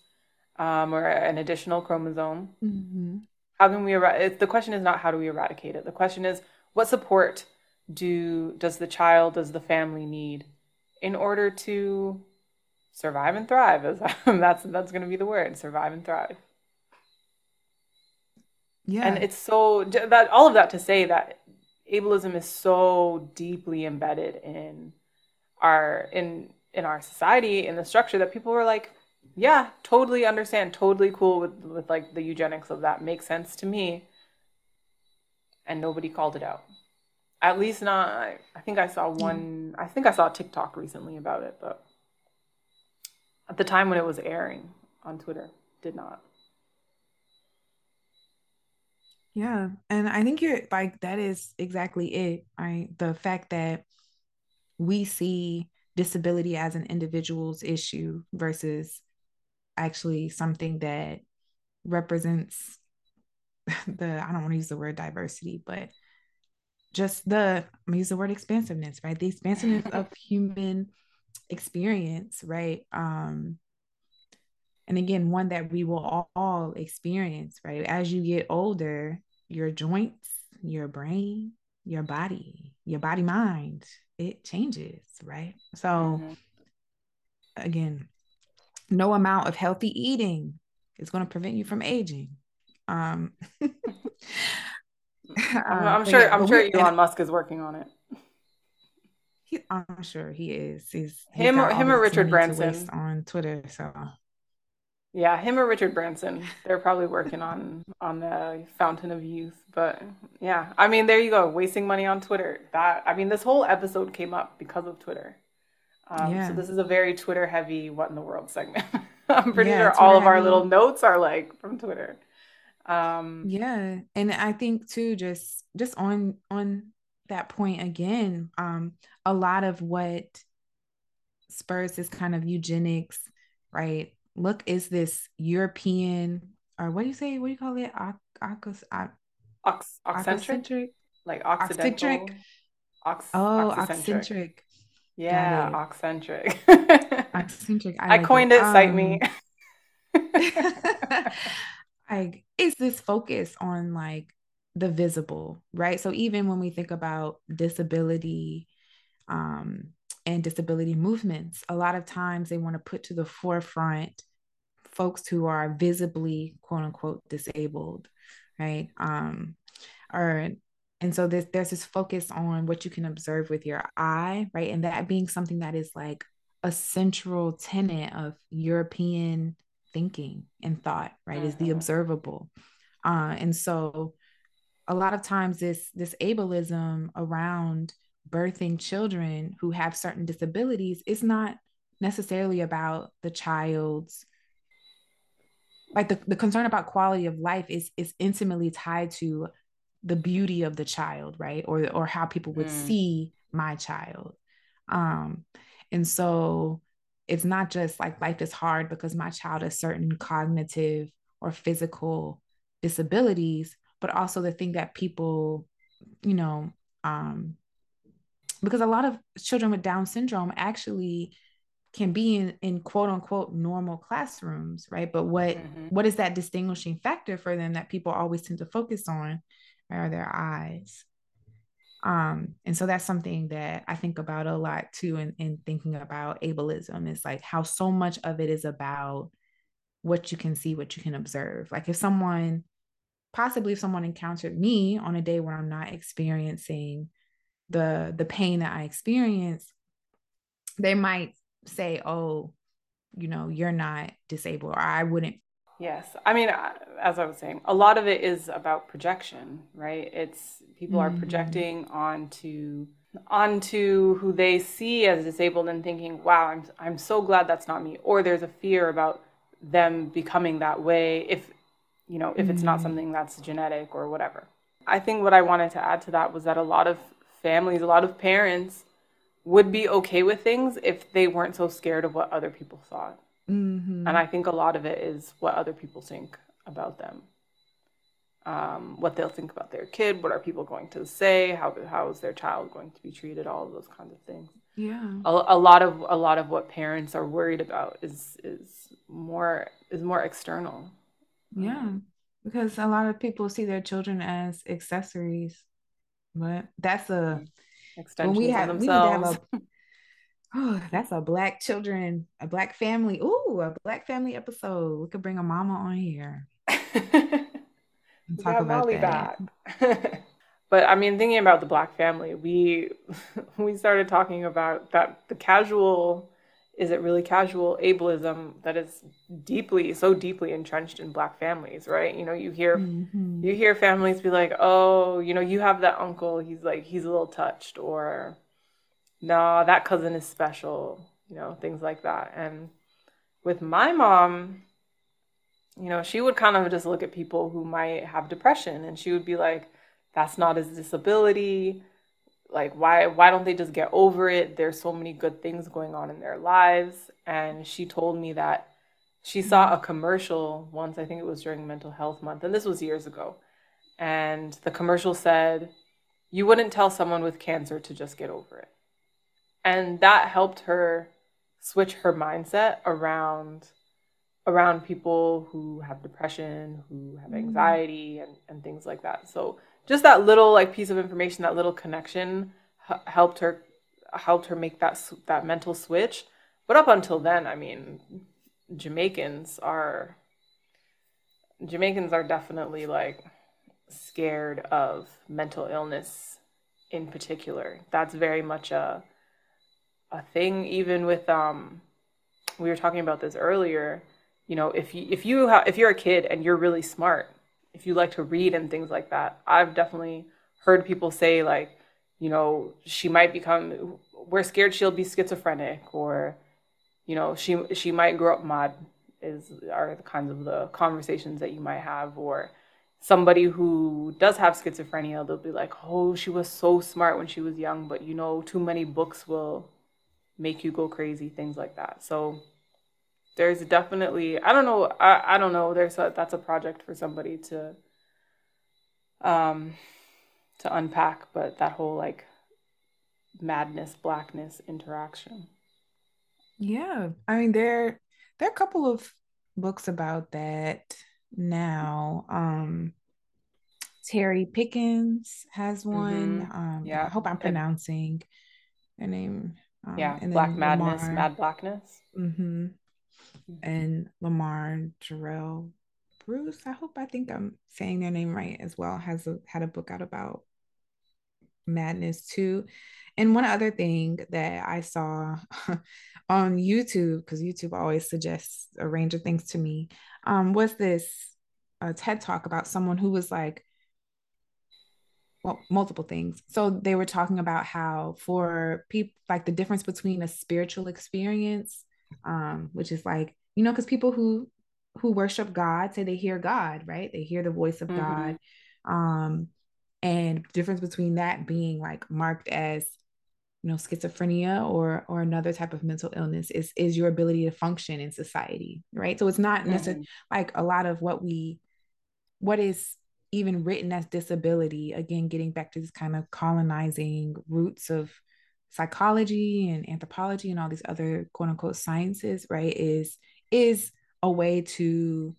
um, or an additional chromosome mm-hmm. how can we eradicate the question is not how do we eradicate it the question is what support do does the child does the family need in order to survive and thrive. That's that's going to be the word: survive and thrive. Yeah, and it's so that all of that to say that ableism is so deeply embedded in our in in our society in the structure that people were like yeah totally understand totally cool with with like the eugenics of that makes sense to me and nobody called it out at least not. I, I think I saw one. I think I saw TikTok recently about it, but at the time when it was airing on Twitter, did not. Yeah, and I think you're like that is exactly it. Right, the fact that we see disability as an individual's issue versus actually something that represents the I don't want to use the word diversity, but just the I'm gonna use the word expansiveness, right? The expansiveness of human experience, right? Um, and again, one that we will all, all experience, right? As you get older, your joints, your brain, your body, your body mind, it changes, right? So mm-hmm. again, no amount of healthy eating is going to prevent you from aging. Um, I'm, I'm sure. I'm sure Elon Musk is working on it. He, I'm sure he is. He's him. Or, him or Richard Branson on Twitter. So yeah, him or Richard Branson. They're probably working on on the Fountain of Youth. But yeah, I mean, there you go, wasting money on Twitter. That I mean, this whole episode came up because of Twitter. Um, yeah. So this is a very Twitter heavy "What in the World" segment. I'm pretty yeah, sure all of our little notes are like from Twitter. Um yeah and i think too just just on on that point again um a lot of what spurs this kind of eugenics right? Look is this european or what do you say what do you call it? Ox, ox, oxcentric? like occidental? Ox, oh oxcentric yeah oxcentric oxcentric i, I coined it, it. cite um, me like is this focus on like the visible, right? So even when we think about disability um, and disability movements, a lot of times they want to put to the forefront folks who are visibly quote unquote disabled, right? Um, or and so there's there's this focus on what you can observe with your eye, right? And that being something that is like a central tenet of European thinking and thought, right? Mm-hmm. Is the mm-hmm. observable. Uh, and so a lot of times this this ableism around birthing children who have certain disabilities is not necessarily about the child's like the, the concern about quality of life is is intimately tied to the beauty of the child right or or how people would mm. see my child um and so it's not just like life is hard because my child has certain cognitive or physical disabilities but also the thing that people you know um because a lot of children with down syndrome actually can be in, in quote unquote normal classrooms right but what mm-hmm. what is that distinguishing factor for them that people always tend to focus on are their eyes um and so that's something that i think about a lot too in, in thinking about ableism is like how so much of it is about what you can see what you can observe like if someone possibly if someone encountered me on a day where i'm not experiencing the the pain that i experience they might say, oh, you know, you're not disabled, or I wouldn't. Yes. I mean, as I was saying, a lot of it is about projection, right? It's people mm-hmm. are projecting onto onto who they see as disabled and thinking, wow, I'm, I'm so glad that's not me. Or there's a fear about them becoming that way if, you know, if mm-hmm. it's not mm-hmm. something that's genetic or whatever. I think what I wanted to add to that was that a lot of families, a lot of parents would be okay with things if they weren't so scared of what other people thought. Mm-hmm. And I think a lot of it is what other people think about them. Um, what they'll think about their kid, what are people going to say, how how is their child going to be treated, all those kinds of things. Yeah, a, a lot of a lot of what parents are worried about is is more is more external. Yeah, because a lot of people see their children as accessories, but that's a extensions when we have, themselves. We need to have a, oh, that's a black children, a black family. Ooh, a black family episode. We could bring a mama on here. talk about Molly that. back. but I mean, thinking about the black family, we we started talking about that the casual is it really casual ableism that is deeply so deeply entrenched in black families right you know you hear mm-hmm. you hear families be like oh you know you have that uncle he's like he's a little touched or no that cousin is special you know things like that. And with my mom you know she would kind of just look at people who might have depression and she would be like that's not his disability. Like why why don't they just get over it? There's so many good things going on in their lives. And she told me that she saw a commercial once i think it was during mental health month and this was years ago. And the commercial said you wouldn't tell someone with cancer to just get over it and that helped her switch her mindset around around people who have depression who have mm. anxiety and, and things like that so just that little like piece of information, that little connection h- helped her helped her make that that mental switch. But up until then, I mean, Jamaicans are Jamaicans are definitely like scared of mental illness in particular. That's very much a a thing even with um we were talking about this earlier, you know, if you if you ha- if you're a kid and you're really smart, if you like to read and things like that. I've definitely heard people say like, you know, she might become we're scared she'll be schizophrenic or you know, she she might grow up mad is are the kinds of the conversations that you might have or somebody who does have schizophrenia they'll be like oh she was so smart when she was young but you know too many books will make you go crazy things like that. So there's definitely I don't know I, I don't know there's a, that's a project for somebody to um to unpack but that whole like madness blackness interaction. Yeah I mean there there are a couple of books about that now. Um Therí Pickens has one. Mm-hmm. um yeah I hope I'm pronouncing her name um, yeah Black Madness Lamar. Mad Blackness mm-hmm and Lamar Jarrell Bruce. I hope I think I'm saying their name right as well. Has a, had a book out about madness too, And one other thing that I saw on YouTube, because YouTube always suggests a range of things to me, um, was this a TED talk about someone who was like, well, multiple things. So they were talking about how for people, like the difference between a spiritual experience, um, which is like, you know, because people who who worship God say they hear God, right? They hear the voice of mm-hmm. God. Um, and difference between that being like marked as you know schizophrenia or or another type of mental illness is is your ability to function in society right so it's not mm-hmm. necessarily like a lot of what we what is even written as disability again getting back to this kind of colonizing roots of psychology and anthropology and all these other quote unquote sciences right is is a way to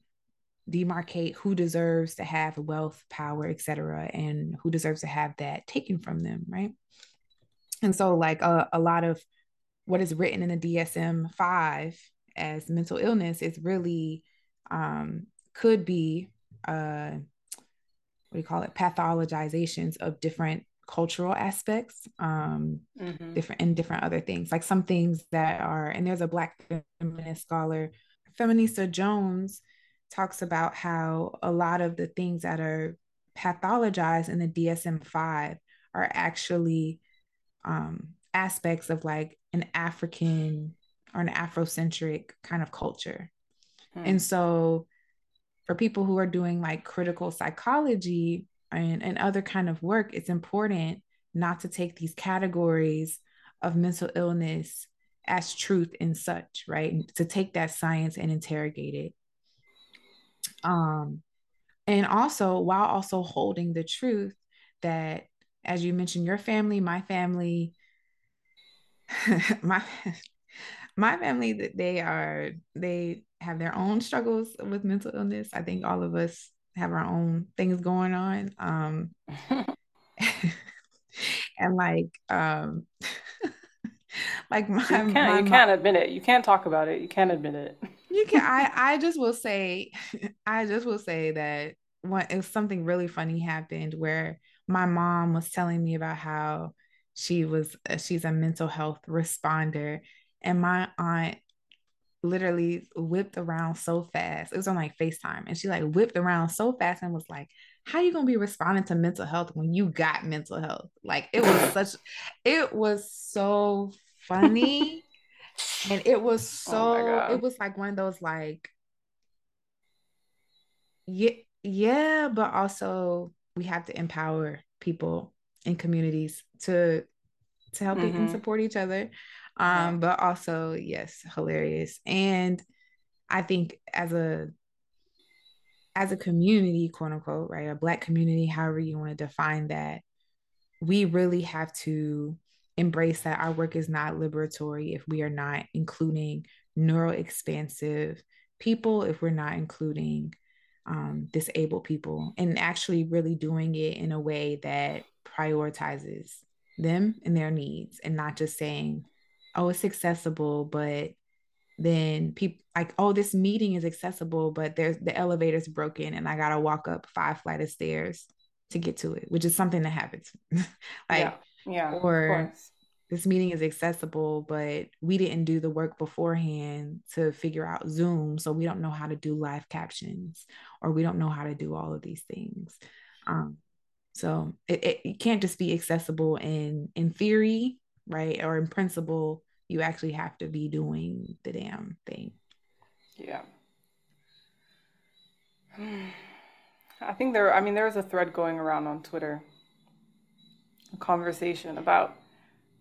demarcate who deserves to have wealth power etc and who deserves to have that taken from them right? And so, like a, a lot of what is written in the DSM 5 as mental illness is really um, could be, uh, what do you call it, pathologizations of different cultural aspects, um, mm-hmm. different and different other things. Like some things that are, and there's a Black feminist scholar, Feminista Jones, talks about how a lot of the things that are pathologized in the DSM 5 are actually um, aspects of like an African or an Afrocentric kind of culture. Hmm. And so for people who are doing like critical psychology and, and other kind of work, it's important not to take these categories of mental illness as truth and such, right? To take that science and interrogate it. Um, and also while also holding the truth that as you mentioned, your family, my family, my my family that they are they have their own struggles with mental illness. I think all of us have our own things going on. Um and like um like my you can't, my, you can't admit it. You can't talk about it. You can't admit it. you can I I just will say I just will say that when if something really funny happened where my mom was telling me about how she was uh, she's a mental health responder and my aunt literally whipped around so fast. It was on like facetime and she like whipped around so fast and was like how you gonna be responding to mental health when you got mental health? Like it was such it was so funny and it was oh so oh it was like one of those like yeah yeah but also we have to empower people in communities to to help mm-hmm. and support each other um yeah. but also yes hilarious and i think as a as a community quote unquote right a black community however you want to define that we really have to embrace that our work is not liberatory if we are not including neuro expansive people if we're not including um, disabled people and actually really doing it in a way that prioritizes them and their needs and not just saying, oh, it's accessible, but then people like, oh, this meeting is accessible, but there's the elevator's broken and I gotta walk up five flight of stairs to get to it, which is something that happens. like, yeah, yeah, or this meeting is accessible, but we didn't do the work beforehand to figure out Zoom. So we don't know how to do live captions or we don't know how to do all of these things. Um, so it, it, it can't just be accessible in in theory, right? Or in principle, you actually have to be doing the damn thing. Yeah. I think there I mean there was a thread going around on Twitter, a conversation about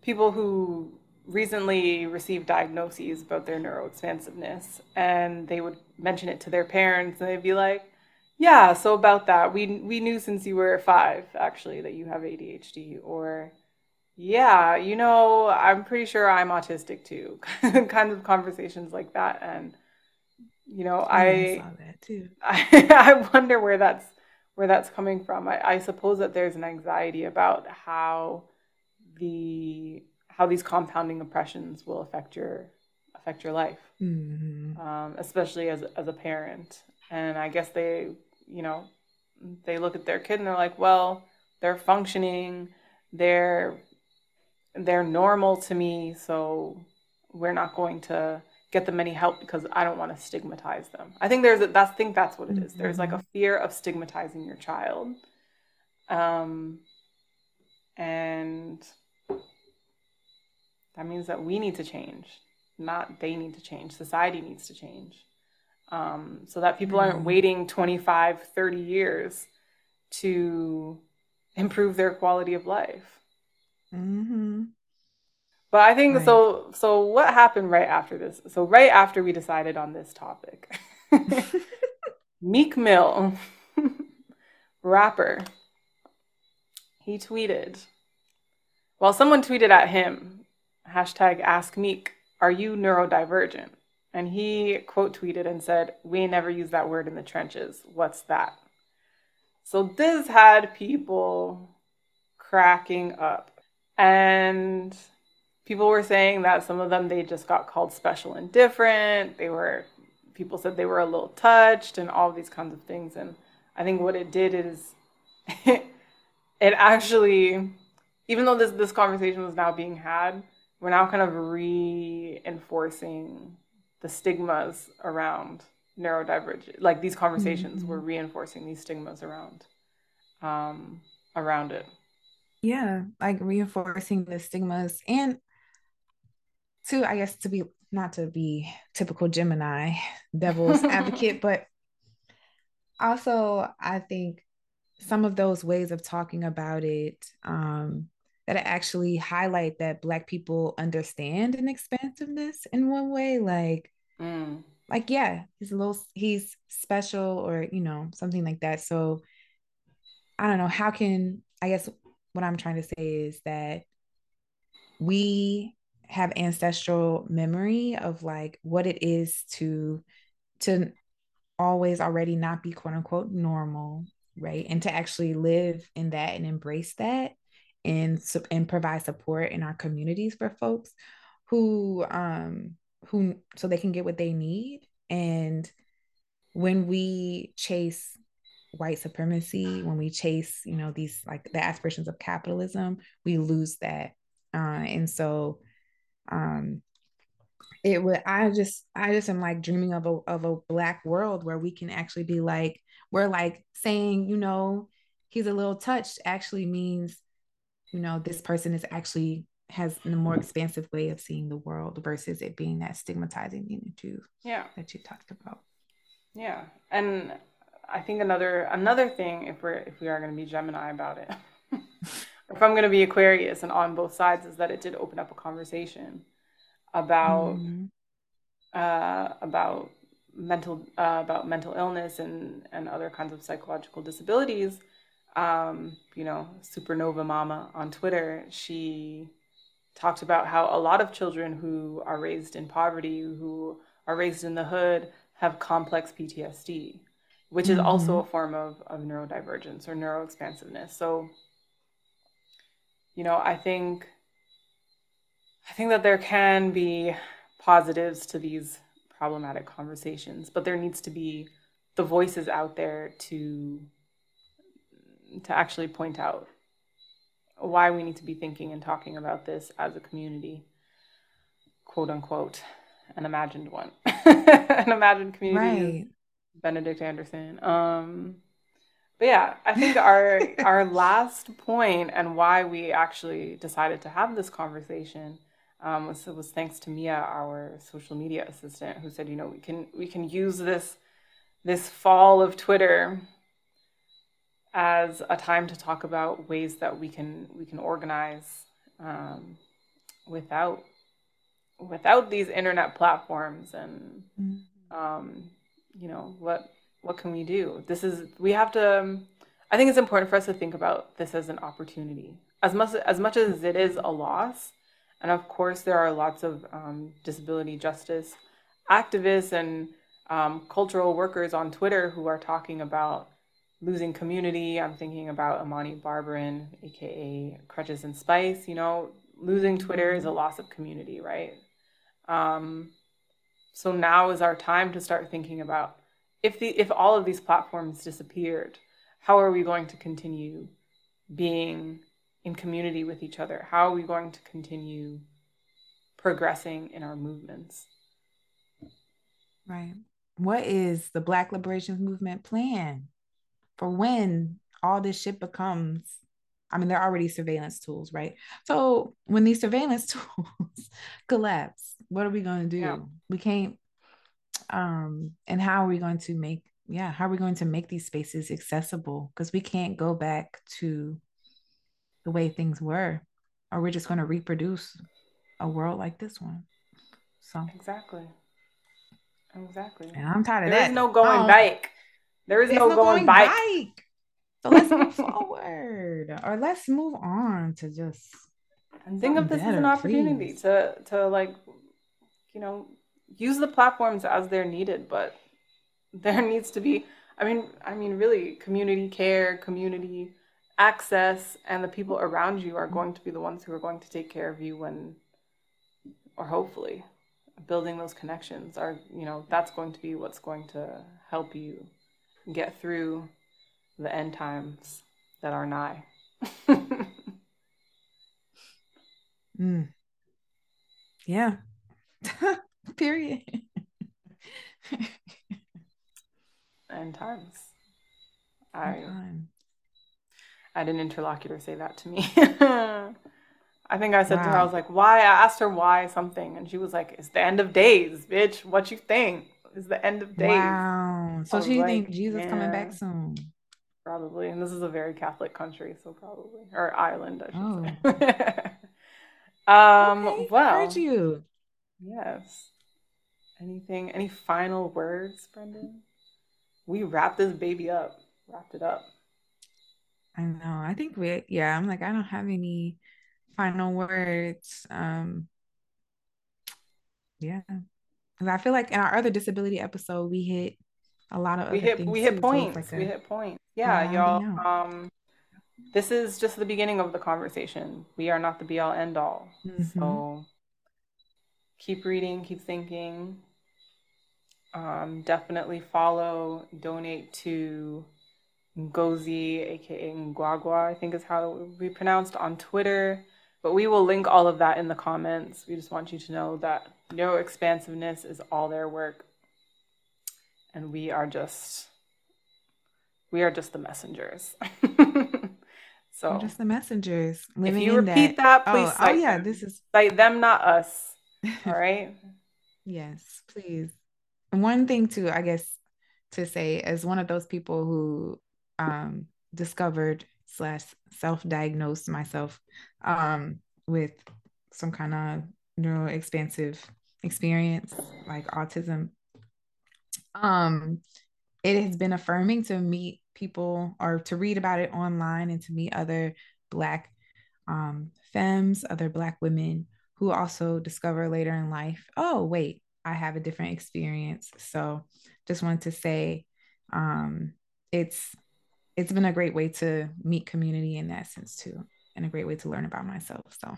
people who recently received diagnoses about their neuroexpansiveness and they would mention it to their parents and they'd be like yeah so about that we we knew since you were 5 actually that you have ADHD or yeah you know I'm pretty sure I'm autistic too kind of conversations like that and you know I I, saw that too. I, I wonder where that's where that's coming from I, I suppose that there's an anxiety about how the how these compounding oppressions will affect your affect your life, mm-hmm. um, especially as as a parent. And I guess they, you know, they look at their kid and they're like, well, they're functioning, they're they're normal to me, so we're not going to get them any help because I don't want to stigmatize them. I think there's a, that's I think that's what it is. There's like a mm-hmm. fear of stigmatizing your child. Um and that means that we need to change, not they need to change. Society needs to change. Um, so that people aren't mm-hmm. waiting 25, 30 years to improve their quality of life. Mm-hmm. But I think right. so. So what happened right after this? So right after we decided on this topic, Meek Mill, rapper, he tweeted. Well, someone tweeted at him, hashtag Ask Meek, are you neurodivergent? And he quote tweeted and said, We never use that word in the trenches. What's that? So this had people cracking up. And people were saying that some of them they just got called special and different. They were people said they were a little touched and all these kinds of things. And I think what it did is it actually even though this this conversation was now being had, we're now kind of reinforcing the stigmas around neurodivergent like these conversations mm-hmm. we're reinforcing these stigmas around um around it yeah like reinforcing the stigmas and to i guess to be not to be typical gemini devil's advocate but also i think some of those ways of talking about it um that actually highlight that black people understand an expansiveness in one way like mm. like yeah he's a little he's special or you know something like that so i don't know how can i guess what i'm trying to say is that we have ancestral memory of like what it is to to always already not be quote unquote normal right? And to actually live in that and embrace that and and provide support in our communities for folks who um who so they can get what they need. And when we chase white supremacy when we chase you know these like the aspirations of capitalism we lose that. Uh and so um it would i just i just am like dreaming of a of a black world where we can actually be like we're like saying you know he's a little touched actually means you know, this person is actually has a more expansive way of seeing the world versus it being that stigmatizing thing you yeah. that you talked about. Yeah, and I think another another thing if we're if we are going to be Gemini about it, if I'm going to be Aquarius and on both sides, is that it did open up a conversation about mm-hmm. uh, about mental uh, about mental illness and and other kinds of psychological disabilities um, you know, Supernova Mama on Twitter, she talked about how a lot of children who are raised in poverty, who are raised in the hood, have complex PTSD, which is mm-hmm. also a form of, of neurodivergence or neuroexpansiveness. So, you know, I think I think that there can be positives to these problematic conversations, but there needs to be the voices out there to to actually point out why we need to be thinking and talking about this as a community, quote unquote, an imagined one, an imagined community. Right. Benedict Anderson. Um, but yeah, I think our our last point and why we actually decided to have this conversation um, was was thanks to Mia, our social media assistant, who said, you know, we can we can use this this fall of Twitter as a time to talk about ways that we can we can organize um, without without these internet platforms and mm-hmm. um, you know what what can we do this is we have to um, i think it's important for us to think about this as an opportunity as much as much as it is a loss and of course there are lots of um, disability justice activists and um, cultural workers on twitter who are talking about losing community. I'm thinking about Imani Barbarin aka Crutches and Spice. You know, losing Twitter is a loss of community, right? Um, so now is our time to start thinking about if the if all of these platforms disappeared, how are we going to continue being in community with each other? How are we going to continue progressing in our movements? Right. What is the Black Liberation Movement plan for when all this shit becomes? I mean, they're already surveillance tools, right? So when these surveillance tools collapse, what are we going to do? Yeah. We can't. Um, and how are we going to make? Yeah, how are we going to make these spaces accessible? Because we can't go back to the way things were, or we're just going to reproduce a world like this one. So exactly. Exactly. And I'm tired of there that. There is no going oh. back. There is no, no, going, going back. So let's move forward, or let's move on to just. And think of this better, as an opportunity please. to to like, you know, use the platforms as they're needed, but there needs to be. I mean, I mean, really, community care, community access, and the people around you are going to be the ones who are going to take care of you when, or hopefully, building those connections are you know that's going to be what's going to help you get through the end times that are nigh mm. yeah period end times i time. i had an interlocutor say that to me I think I said wow. to her, I was like, why? I asked her why something, and she was like, it's the end of days, bitch. What you think? It's the end of days. Wow. So she like, think Jesus yeah, coming back soon? Probably. And this is a very Catholic country, so probably. Or island, I should oh. say. um, okay, well. Heard you. Yes. Anything, any final words, Brendan? We wrapped this baby up. Wrapped it up. I know. I think we, yeah, I'm like, I don't have any final words. Um, yeah, because I feel like in our other disability episode, we hit a lot of we hit we hit points. Like we hit points. Yeah, y'all. Um, this is just the beginning of the conversation. We are not the be all end all. Mm-hmm. So keep reading, keep thinking. Um, definitely follow, donate to Ngozi, aka Ngwagwa, I think is how it would be pronounced on Twitter. But we will link all of that in the comments. We just want you to know that no expansiveness is all their work. And we are just we are just the messengers. so We're just the messengers. If you repeat that, that please oh, oh yeah, this is cite them, not us. All right. yes, please. One thing too, I guess, to say as one of those people who um discovered slash self-diagnosed myself um, with some kind of neuro expansive experience like autism um it has been affirming to meet people or to read about it online and to meet other black um femmes other black women who also discover later in life oh wait i have a different experience so just wanted to say um it's it's been a great way to meet community in that sense too, and a great way to learn about myself. So,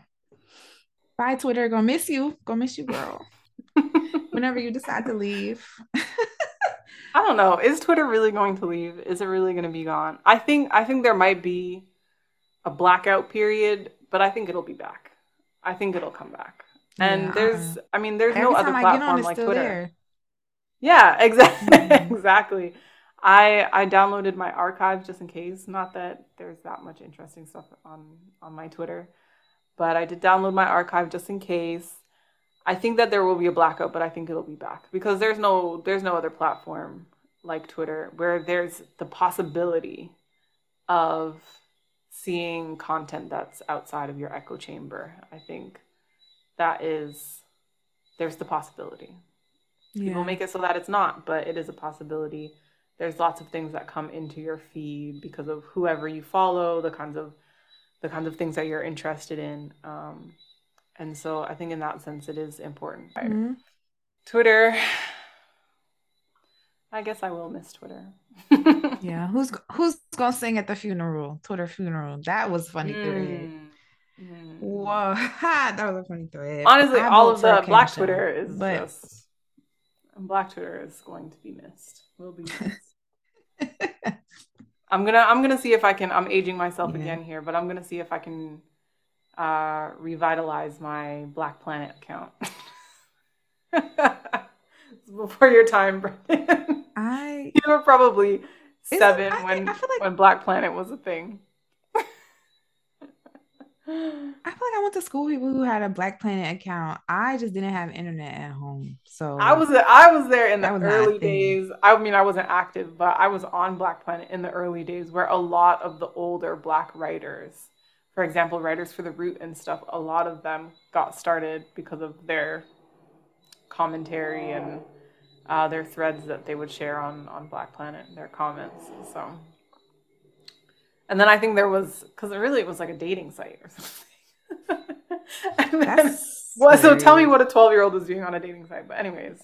bye, Twitter. Gonna miss you. Gonna miss you, girl. Whenever you decide to leave. I don't know. Is Twitter really going to leave? Is it really going to be gone? I think I think there might be a blackout period, but I think it'll be back. I think it'll come back. And yeah. there's I mean there's Every no other platform like Twitter. There. Yeah, exactly. Mm-hmm. exactly. I I downloaded my archive just in case. Not that there's that much interesting stuff on on my Twitter, but I did download my archive just in case. I think that there will be a blackout, but I think it'll be back because there's no there's no other platform like Twitter where there's the possibility of seeing content that's outside of your echo chamber. I think that is there's the possibility. Yeah. People make it so that it's not, but it is a possibility there's lots of things that come into your feed because of whoever you follow, the kinds of the kinds of things that you're interested in. Um, and so I think in that sense it is important. Mm-hmm. Twitter. I guess I will miss Twitter. yeah, who's who's gonna sing at the funeral? Twitter funeral. That was funny mm. thread. Mm. Whoa, that was a funny thread. Honestly, all of the Black Twitter is but... just Black Twitter is going to be missed. Will be missed. I'm gonna I'm gonna see if I can. I'm aging myself yeah. again here, but I'm gonna see if I can uh, revitalize my Black Planet account. Before your time, Brendan. I you were probably seven I, when I like, when Black Planet was a thing. I feel like I went to school with people who had a Black Planet account. I just didn't have internet at home, so I was I was there in the early days. I mean, I wasn't active, but I was on Black Planet in the early days, where a lot of the older Black writers, for example, writers for the Root and stuff, a lot of them got started because of their commentary and uh, their threads that they would share on on Black Planet, their comments. So and then I think there was because really it was like a dating site or something. then, well, so tell me what a 12 year old was doing on a dating site. But anyways,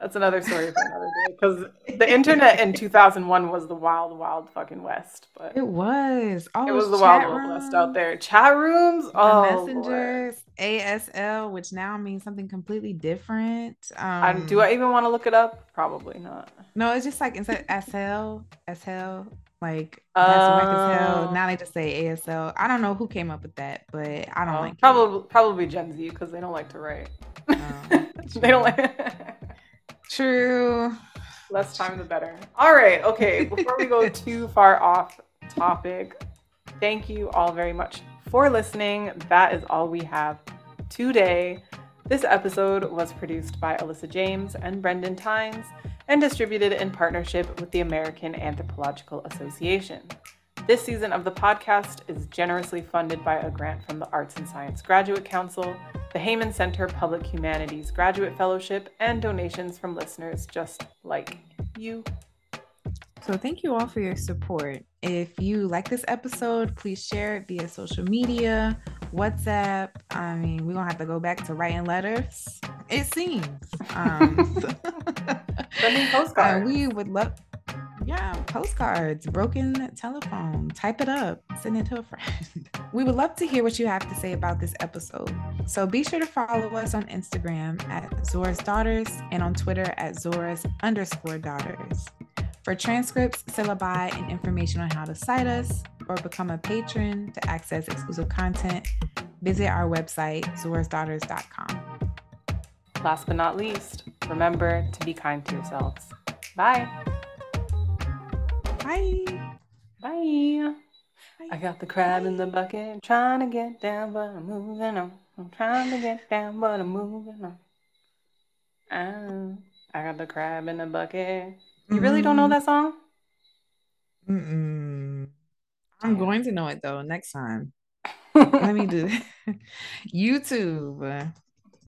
that's another story for another day. Because the internet in 2001 was the wild, wild fucking west. But it was. Oh, it was the wild, wild west out there. Chat rooms, the oh, messengers, Lord. ASL, which now means something completely different. Um, do I even want to look it up? Probably not. No, it's just like instead SL, SL, like that's uh, whack as hell. Oh. Now they just say ASL. I don't know who came up with that, but I don't uh, like probably it. probably Gen Z because they don't like to write. Oh, they don't like. True. Less time the better. All right. Okay. Before we go too far off topic, thank you all very much for listening. That is all we have today. This episode was produced by Alyssa James and Brendan Tynes and distributed in partnership with the American Anthropological Association. This season of the podcast is generously funded by a grant from the Arts and Science Graduate Council, the Heyman Center Public Humanities Graduate Fellowship, and donations from listeners just like you. So, thank you all for your support. If you like this episode, please share it via social media, WhatsApp. I mean, we're going to have to go back to writing letters, it seems. Um, Sending postcards. Uh, we would love, yeah, postcards, broken telephone. Type it up, send it to a friend. we would love to hear what you have to say about this episode. So be sure to follow us on Instagram at Zora's Daughters and on Twitter at Zora's underscore daughters. For transcripts, syllabi, and information on how to cite us or become a patron to access exclusive content, visit our website, zorasdaughters.com. Last but not least, remember to be kind to yourselves. Bye. Bye. Bye. I got the crab in the bucket, trying to get down, but I'm moving on. I'm trying to get down, but I'm moving on. Ah, I got the crab in the bucket. You really don't know mm-hmm. that song? Mm-mm. I'm going to know it though next time. Let me do YouTube.